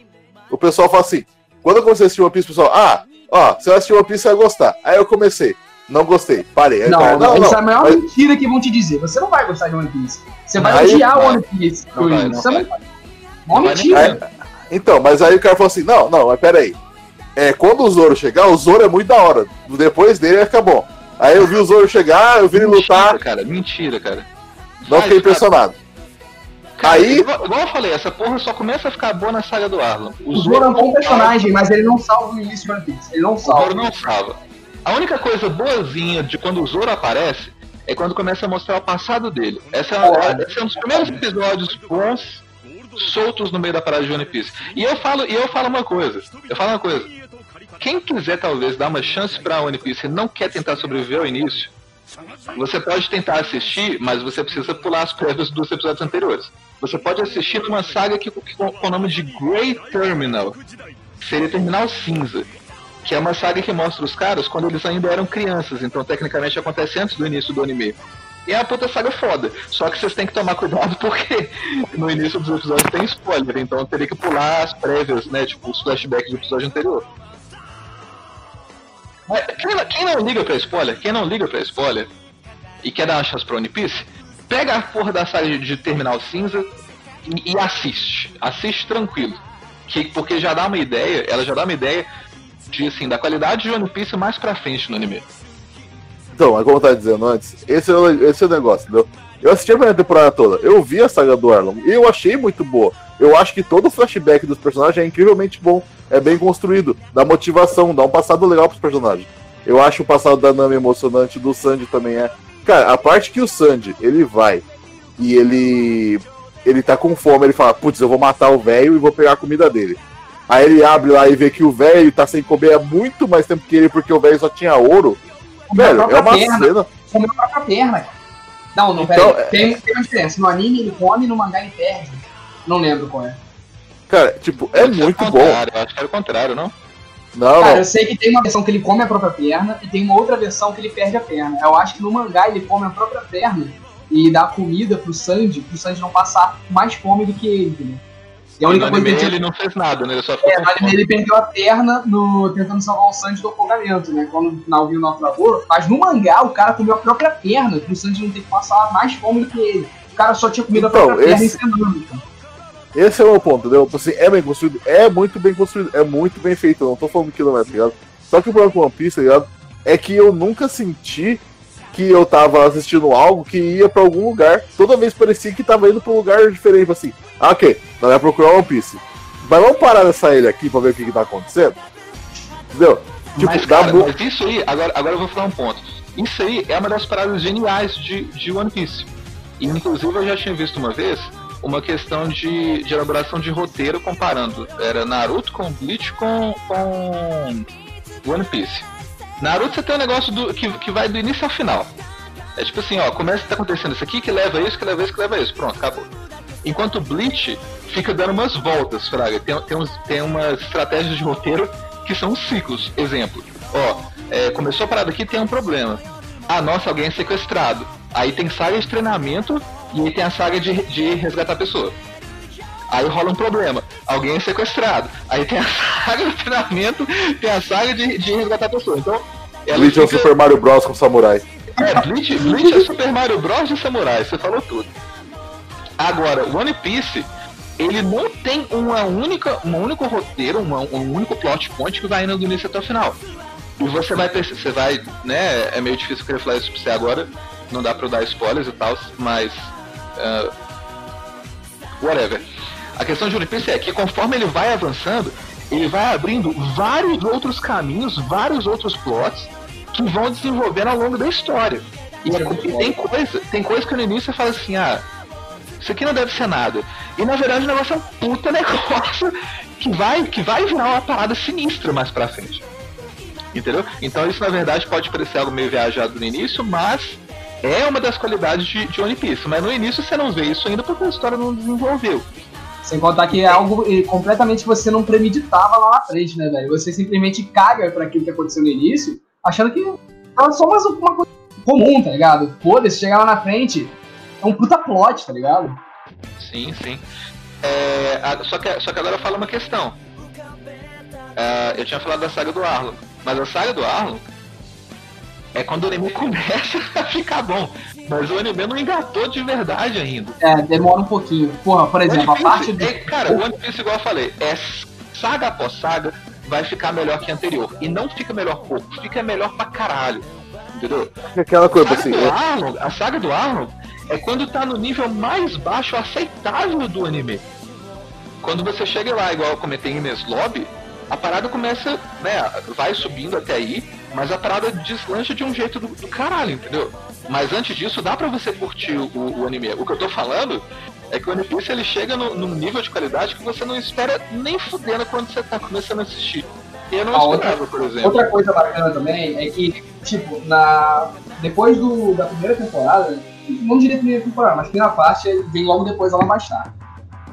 O pessoal fala assim, quando eu comecei a assistir One Piece, o pessoal, ah, ó, se eu assistir One Piece, você vai gostar. Aí eu comecei, não gostei, parei. Aí o Não, cara, não, isso é a maior mas- mentira que vão te dizer. Você não vai gostar de One Piece. Você vai Aí- odiar o. One Piece. Não vai, não Você vai. vai. Mó Não mentira. Aí- então, mas aí o cara falou assim, não, não, mas peraí. É, quando o Zoro chegar, o Zoro é muito da hora. Depois dele vai ficar bom. Aí eu vi o Zoro chegar, eu vi ele lutar, Mentira, cara, mentira, cara. não fiquei impressionado. Cara, Aí- igual, eu falei, essa porra só começa a ficar boa na saga do Arlon. O Zoro é um bom personagem, mas ele não salva o início de One Piece. Ele não O Zoro salva. não salva. A única coisa boazinha de quando o Zoro aparece é quando começa a mostrar o passado dele. Essa é, uma- esse é um dos primeiros episódios bons soltos no meio da parada de One Piece. E eu falo, e eu falo uma coisa. Eu falo uma coisa. Quem quiser talvez dar uma chance pra One Piece e não quer tentar sobreviver ao início, Você pode tentar assistir, mas você precisa pular as prévias dos episódios anteriores. Você pode assistir numa saga que, que, com o nome de Grey Terminal, seria Terminal Cinza, que é uma saga que mostra os caras quando eles ainda eram crianças, então tecnicamente acontece antes do início do anime. E é uma puta saga foda. Só que vocês têm que tomar cuidado porque no início dos episódios tem spoiler, então eu teria que pular as prévias, né? Tipo, os flashbacks do episódio anterior. Mas quem, não- liga pra spoiler, quem não liga pra spoiler e quer dar uma chance pra One Piece, pega a porra da saga de Terminal Cinza e, e assiste. Assiste tranquilo. Que, porque já dá uma ideia, ela já dá uma ideia de, assim, da qualidade de One Piece mais pra frente no anime. Então, é como eu tava dizendo antes, esse é, o, esse é o negócio, entendeu? Eu assisti a primeira temporada toda, eu vi a saga do Arlong e eu achei muito boa. Eu acho que todo o flashback dos personagens é incrivelmente bom, é bem construído, dá motivação, dá um passado legal pros personagens. Eu acho o passado da Nami emocionante, do Sandy também é. Cara, a parte que o Sandy, ele vai e ele ele tá com fome, ele fala, putz, eu vou matar o velho e vou pegar a comida dele. Aí ele abre lá e vê que o velho tá sem comer há muito mais tempo que ele, porque o velho só tinha ouro. Comeu Velho, é uma perna. cena. Comeu a própria perna. cara. Não, não, Então, peraí. Tem, tem uma diferença. No anime ele come, no mangá ele perde. Não lembro qual é. Cara, tipo, é muito bom. Eu acho que era o contrário, não? Não, Cara, não. eu sei que tem uma versão que ele come a própria perna e tem uma outra versão que ele perde a perna. Eu acho que no mangá ele come a própria perna e dá comida pro Sanji, pro Sanji não passar mais fome do que ele, entendeu? E a no única coisa que anime ele ele não fez nada, né? Ele só ficou É, com no anime ele perdeu a perna no, tentando salvar o Sanji do afogamento, né? Quando no final viu o naufragou. Mas no mangá, o cara comeu a própria perna, pro Sanji não ter que passar mais fome do que ele. O cara só tinha comido Então, a própria perna esse- encenando. cara. Esse é o meu ponto, entendeu? Tipo Assim, é bem construído, é muito bem construído, é muito bem feito. Não tô falando que não é, tá ligado? Só que o problema com One Piece, tá ligado? É que eu nunca senti que eu tava assistindo algo que ia pra algum lugar. Toda vez parecia que tava indo pra um lugar diferente, tipo assim. Ok, nós vai procurar One Piece. Mas vamos parar nessa ilha aqui pra ver o que, que tá acontecendo? Entendeu? Tipo, mas, cara, mas isso aí, agora, agora eu vou falar um ponto. Isso aí é uma das paradas geniais de, de One Piece. E, inclusive, eu já tinha visto uma vez uma questão de, de elaboração de roteiro comparando. Era Naruto com Bleach com, com One Piece. Naruto você tem um negócio do, que, que vai do início ao final. É tipo assim, ó, começa a tá acontecendo isso aqui, que leva isso, que leva isso, que leva isso. Pronto, acabou. Enquanto o Bleach fica dando umas voltas, Fraga. Tem, tem, uns, tem umas estratégias de roteiro que são ciclos. Exemplo, ó, é, começou a parada aqui, tem um problema. Ah, nossa, alguém é sequestrado. Aí tem saga de treinamento e aí tem a saga de, de resgatar a pessoa. Aí rola um problema. Alguém é sequestrado. Aí tem a saga de treinamento, tem a saga de, de resgatar a pessoa. Então, Bleach é o fica- Super Mario Bros com samurai. é, Bleach, Bleach é Super Mario Bros de samurai, você falou tudo. Agora, One Piece, ele não tem uma única, um único roteiro, uma- um único plot point que vai indo do início até o final. E você vai você vai, né, é meio difícil querer falar isso pra você agora, não dá pra eu dar spoilers e tal, mas ah, whatever. A questão de One Piece é que conforme ele vai avançando, ele vai abrindo vários outros caminhos, vários outros plots que vão desenvolvendo ao longo da história. E, é- e tem coisa, tem coisa que no início você fala assim, ah, isso aqui não deve ser nada. E na verdade o negócio é um puta negócio que vai, que vai virar uma parada sinistra mais pra frente. Entendeu? Então isso na verdade pode parecer algo meio viajado no início, mas é uma das qualidades de, de One Piece. Mas no início você não vê isso ainda porque a história não desenvolveu. Sem contar que é algo completamente que você não premeditava lá na frente, né, velho? Você simplesmente caga pra aquilo que aconteceu no início, achando que era só mais uma coisa comum, tá ligado? Foda-se, chegar lá na frente, é um puta plot, tá ligado? Sim, sim. É, a- só, que, só que agora fala uma questão. É, eu tinha falado da saga do Arlong, mas a saga do Arlong é quando o anime começa a ficar bom. Mas o anime não engatou de verdade ainda. É, demora um pouquinho. Porra, por exemplo, a One parte Piece, do. é, cara, o One Piece, igual eu falei, é saga após saga, vai ficar melhor que a anterior. E não fica melhor pouco, fica melhor pra caralho. Entendeu? Aquela A coisa saga, assim, do é- Arnold, a saga do Arnold é quando tá no nível mais baixo aceitável do anime. Quando você chega lá, igual eu comentei em Lobby, a parada começa, né, vai subindo até aí, mas a parada deslancha de um jeito do, do caralho, entendeu? Mas antes disso, dá pra você curtir o, o anime. O que eu tô falando é que o One Piece ele chega no- num nível de qualidade que você não espera nem fudendo quando você tá começando a assistir. Eu não A outra- esperava, por exemplo. Outra coisa bacana também é que, tipo, na depois do, da primeira temporada, não diria primeira temporada, mas primeira parte vem logo depois ela baixar.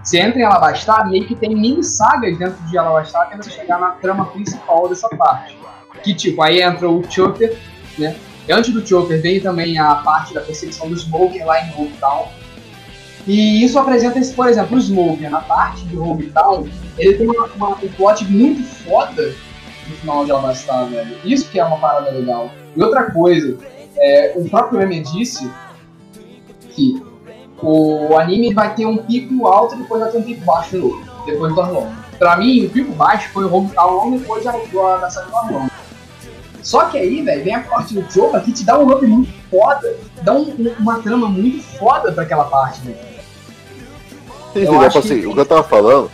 Você entra em Alabastar, meio que tem mini sagas dentro de Alabastar até você chegar na trama principal dessa parte. Que tipo, aí entra o Chopper, né? E antes do Chopper vem também a parte da perseguição do Smoker lá em Hope Town. E isso apresenta, por exemplo, o Smoker na parte de Hope Town, ele tem uma, uma, um plot muito foda no final de Alabastar, velho. Isso que é uma parada legal. E outra coisa, é, o próprio Emi disse que o anime vai ter um pico alto e depois vai ter um pico baixo de novo, depois do Arlong. Pra mim, o pico baixo foi o logo depois da, da saga do Arlong. Só que aí, velho, vem a parte do Chopa que te dá um up muito foda, dá um, uma trama muito foda pra aquela parte, velho. Sim, tipo assim, que... o que eu tava falando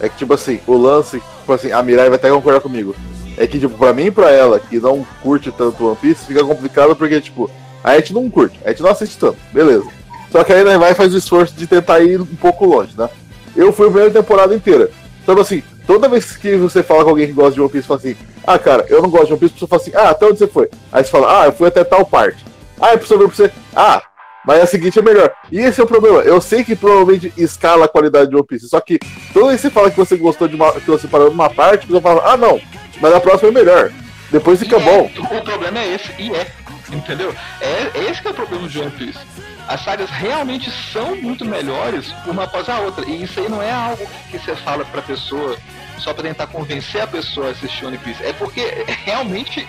é que, tipo assim, o lance, tipo assim, a Mirai vai até concordar comigo. É que, tipo, pra mim e pra ela, que não curte tanto One Piece, fica complicado porque, tipo, a gente não curte, a gente não assiste tanto, beleza. Só que aí né, vai e faz o esforço de tentar ir um pouco longe, né? Eu fui a primeira temporada inteira. Então, assim, toda vez que você fala com alguém que gosta de One Piece, fala assim, ah, cara, eu não gosto de One Piece, a pessoa fala assim, ah, até onde você foi? Aí você fala, ah, eu fui até tal parte. Ah, a pessoa vira pra você, ah, mas a seguinte é melhor. E esse é o problema. Eu sei que provavelmente escala a qualidade de One Piece, só que toda vez que você fala que você gostou de uma. que você parou numa parte, a pessoa fala, ah, não, mas a próxima é melhor. Depois fica é, bom. O problema é esse, e é. Entendeu? É, esse que é o problema de One Piece as sagas realmente são muito melhores uma após a outra. E isso aí não é algo que você fala pra pessoa só para tentar convencer a pessoa a assistir One Piece. É porque realmente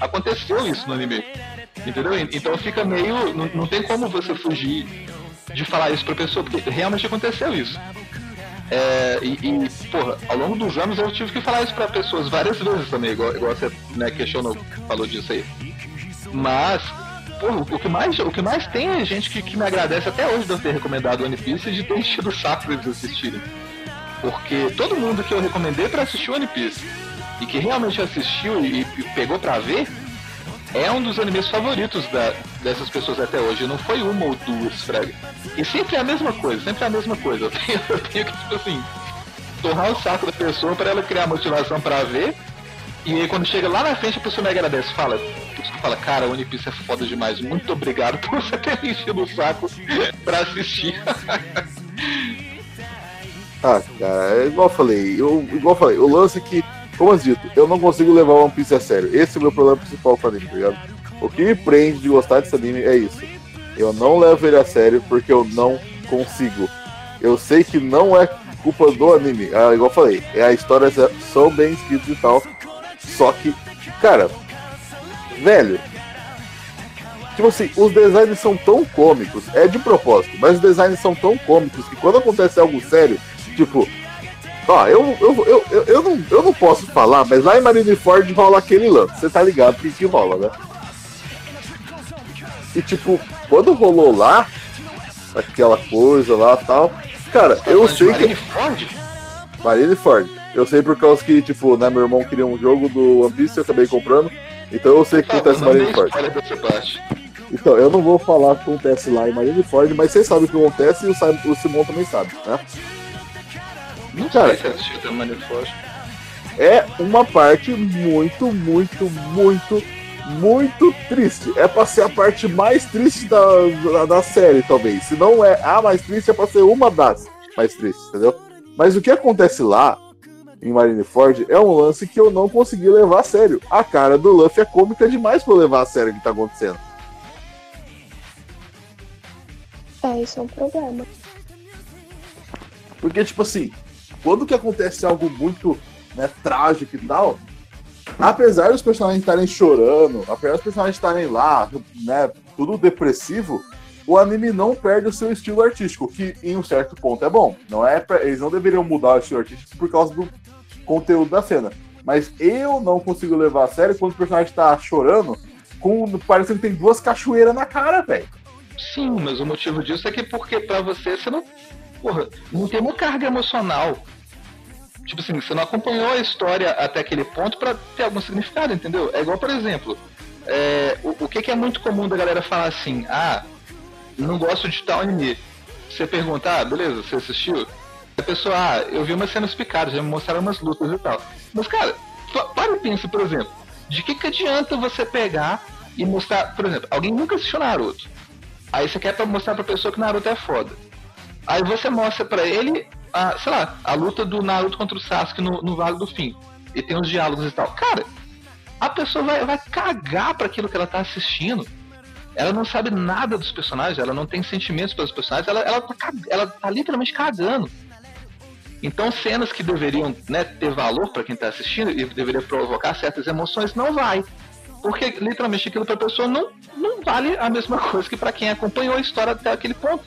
aconteceu isso no anime. Entendeu? Então fica meio. Não, não tem como você fugir de falar isso pra pessoa, porque realmente aconteceu isso. É, e, e, porra, ao longo dos anos eu tive que falar isso pra pessoas várias vezes também, igual, igual você né, questionou, falou disso aí. Mas o que mais, o que mais tem é gente que, que me agradece até hoje de eu ter recomendado One Piece e de ter enchido o saco pra eles assistirem. Porque todo mundo que eu recomendei para assistir One Piece e que realmente assistiu e, e pegou para ver, é um dos animes favoritos da, dessas pessoas até hoje. Não foi uma ou duas, Frag. E sempre é a mesma coisa, sempre é a mesma coisa. Eu tenho, eu tenho que, tipo assim, torrar o saco da pessoa para ela criar motivação para ver. E aí quando chega lá na frente a pessoa me agradece, fala, fala, cara, One Piece é foda demais, muito obrigado por você ter enchido o saco pra assistir. ah, cara, é igual eu falei, eu, igual eu falei, o lance é que, como eu dito, eu não consigo levar One Piece a sério. Esse é o meu problema principal com o anime, tá ligado? O que me prende de gostar desse anime é isso. Eu não levo ele a sério porque eu não consigo. Eu sei que não é culpa do anime. Ah, igual eu falei, é a história são bem escritas e tal. Só que, cara, velho. Tipo assim, os designs são tão cômicos, é de propósito, mas os designs são tão cômicos que quando acontece algo sério, tipo, ó, eu, eu, eu, eu, não, eu não posso falar, mas lá em Marineford rola aquele lance, você tá ligado que, que rola, né? E tipo, quando rolou lá, aquela coisa lá tal, cara, eu sei que. Marineford? Marineford. Eu sei por causa que, tipo, né, meu irmão queria um jogo do One Piece, eu acabei comprando. Então eu sei o que acontece em Marineford. Então, eu não vou falar o que acontece lá em Marineford, mas vocês sabem o que acontece e o, o Simon também sabe, né? Não Cara, sei se Marineford. É uma parte muito, muito, muito, muito triste. É pra ser a parte mais triste da, da, da série, talvez. Se não é a mais triste, é pra ser uma das mais tristes, entendeu? Mas o que acontece lá em Marineford é um lance que eu não consegui levar a sério. A cara do Luffy é cômica demais pra eu levar a sério o que tá acontecendo. É, isso é um problema. Porque, tipo assim, quando que acontece algo muito né, trágico e tal, apesar dos personagens estarem chorando, apesar dos personagens estarem lá, né, tudo depressivo, o anime não perde o seu estilo artístico, que em um certo ponto é bom. Não é pra, eles não deveriam mudar o estilo artístico por causa do conteúdo da cena. Mas eu não consigo levar a sério quando o personagem tá chorando, com parecendo que tem duas cachoeiras na cara, velho. Sim, mas o motivo disso é que porque pra você você não. Porra, não tem uma carga emocional. Tipo assim, você não acompanhou a história até aquele ponto para ter algum significado, entendeu? É igual, por exemplo, é, o, o que, que, é muito comum da galera falar assim, ah, não gosto de tal anime. Você pergunta, ah, beleza, você assistiu? A pessoa, ah, eu vi umas cenas picadas, já me mostraram umas lutas e tal. Mas, cara, para e pensa, por exemplo, de que, que adianta você pegar e mostrar, por exemplo, alguém nunca assistiu Naruto. Aí você quer pra mostrar pra pessoa que Naruto é foda. Aí você mostra pra ele, a, sei lá, a luta do Naruto contra o Sasuke no, no Vale do Fim. E tem uns diálogos e tal. Cara, a pessoa vai, vai cagar pra aquilo que ela tá assistindo. Ela não sabe nada dos personagens, ela não tem sentimentos pelos personagens, ela, ela, tá, ela tá literalmente cagando. Então, cenas que deveriam né, ter valor pra quem tá assistindo e deveria provocar certas emoções, não vai. Porque literalmente aquilo pra pessoa não, não vale a mesma coisa que pra quem acompanhou a história até aquele ponto.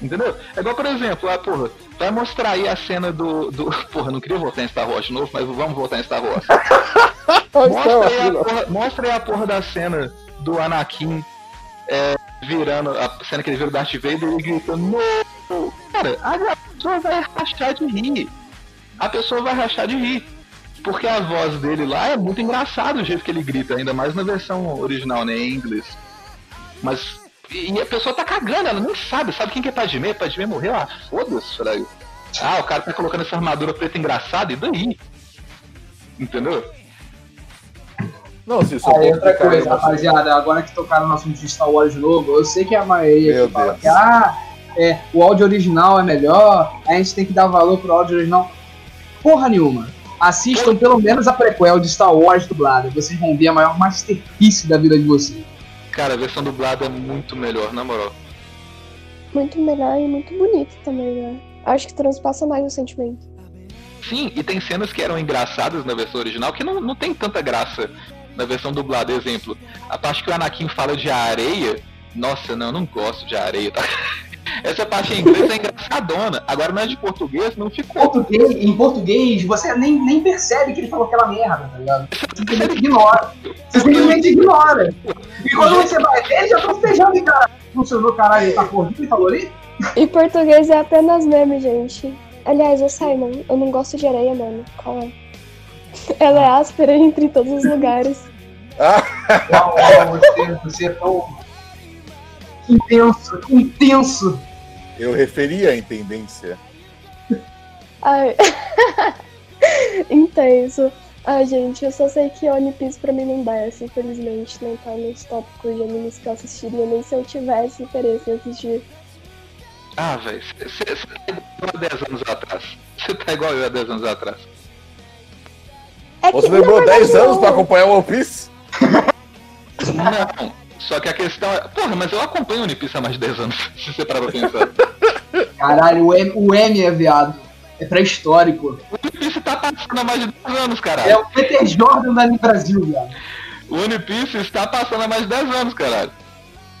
Entendeu? É igual, por exemplo, ah, porra, vai mostrar aí a cena do, do. Porra, não queria voltar em Star Wars de novo, mas vamos voltar em Star Wars. Mostra aí, a porra, mostra aí a porra da cena do Anakin é, virando, a cena que ele vira o Darth Vader e grita, no! Cara, a pessoa vai rachar de rir. A pessoa vai rachar de rir. Porque a voz dele lá é muito engraçado o jeito que ele grita, ainda mais na versão original, né, em inglês. Mas. E a pessoa tá cagando, ela não sabe. Sabe quem que é Padmé? Padmé morreu? Ah, foda-se, velho. Ah, o cara tá colocando essa armadura preta engraçada, e daí? Entendeu? Não, se só Aí outra coisa, rapaziada, agora que tocaram no assunto de Star Wars de novo, eu sei que a maioria Meu que fala Deus. que ah, é, o áudio original é melhor, a gente tem que dar valor pro áudio original. Porra nenhuma. Assistam pelo menos a prequel de Star Wars dublada. Vocês vão ver a maior masterpiece da vida de vocês. Cara, a versão dublada é muito melhor, na moral. Muito melhor e muito bonito também, né? Acho que transpassa mais o sentimento. Sim, e tem cenas que eram engraçadas na versão original que não, não tem tanta graça na versão dublada. Exemplo, a parte que o Anakin fala de areia. Nossa, não, eu não gosto de areia. Tá? Essa parte em inglês é engraçadona. Agora na de português não ficou. Português, em português, você nem, nem percebe que ele falou aquela merda, tá ligado? Você simplesmente ignora. Você simplesmente ignora. E quando você vai ver, já estão festejando em cara. Funcionou, caralho, ele tá porra, ele falou ali? E português é apenas meme, gente. Aliás, ô Simon, eu não gosto de areia, mano. Qual é? Ela é áspera entre todos os lugares. Uau, você, você é tão intenso, intenso. Eu referia à intendência. Ai. Intenso. Ai, gente, eu só sei que One Piece pra mim não desce, infelizmente. Não tá nos tópicos de animes que eu assistiria, nem se eu tivesse interesse em assistir. Ah, velho, você tá igual há 10 anos atrás. Você tá igual eu há 10 anos atrás. É Você demorou verdade, 10 anos não. pra acompanhar o One Piece? Não, só que a questão é. Porra, mas eu acompanho o One Piece há mais de 10 anos, se você parar pra pensar. Caralho, o M, o M é viado. É pré-histórico. O One Piece tá passando há mais de 10 anos, É caralho. o Peter Jordan da Brasil, viado. O One Piece está passando há mais de 10 anos, caralho.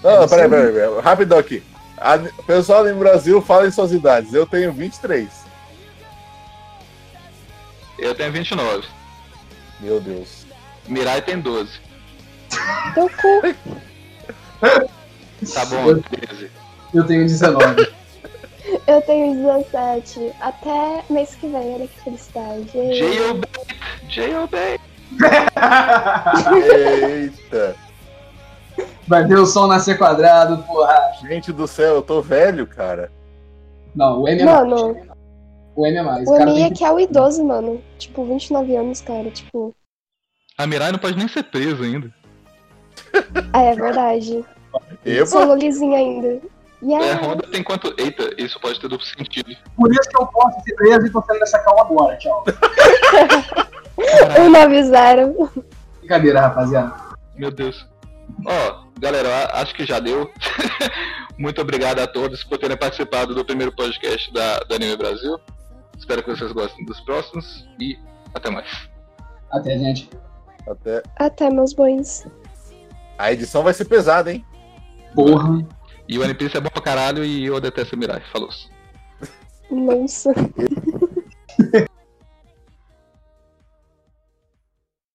Não, não, Você peraí, peraí, peraí. Rapidão aqui. A- O pessoal no Brasil fala em suas idades. Eu tenho 23. Eu tenho 29. Meu Deus. Mirai tem 12. Teu cu. Tá bom, 13. Eu tenho 19. Eu tenho 17. Até mês que vem, olha que felicidade. Jailbait, Jailbait. Eita. Vai ver o sol nascer quadrado, porra. Gente do céu, eu tô velho, cara. Não, o M é mais. Mano, O M é mais. o tem é que... que é o idoso, mano. Tipo, 29 anos, cara. Tipo, A Mirai não pode nem ser presa ainda. é verdade. Epa, Sou lolizinha ainda. É, Yeah. Honda tem quanto. Eita, isso pode ter duplo sentido. Por isso que eu posso ser preso e tô saindo dessa calma agora, tchau. Eu não avisaram. Brincadeira, rapaziada. Meu Deus. Ó, galera, eu acho que já deu. Muito obrigado a todos por terem participado do primeiro podcast da, da Anime Brasil. Espero que vocês gostem dos próximos e até mais. Até, gente. até. Até, meus bons. A edição vai ser pesada, hein? Porra. E o One Piece é bom pra caralho e eu detesto Mirai. Falou. Nossa.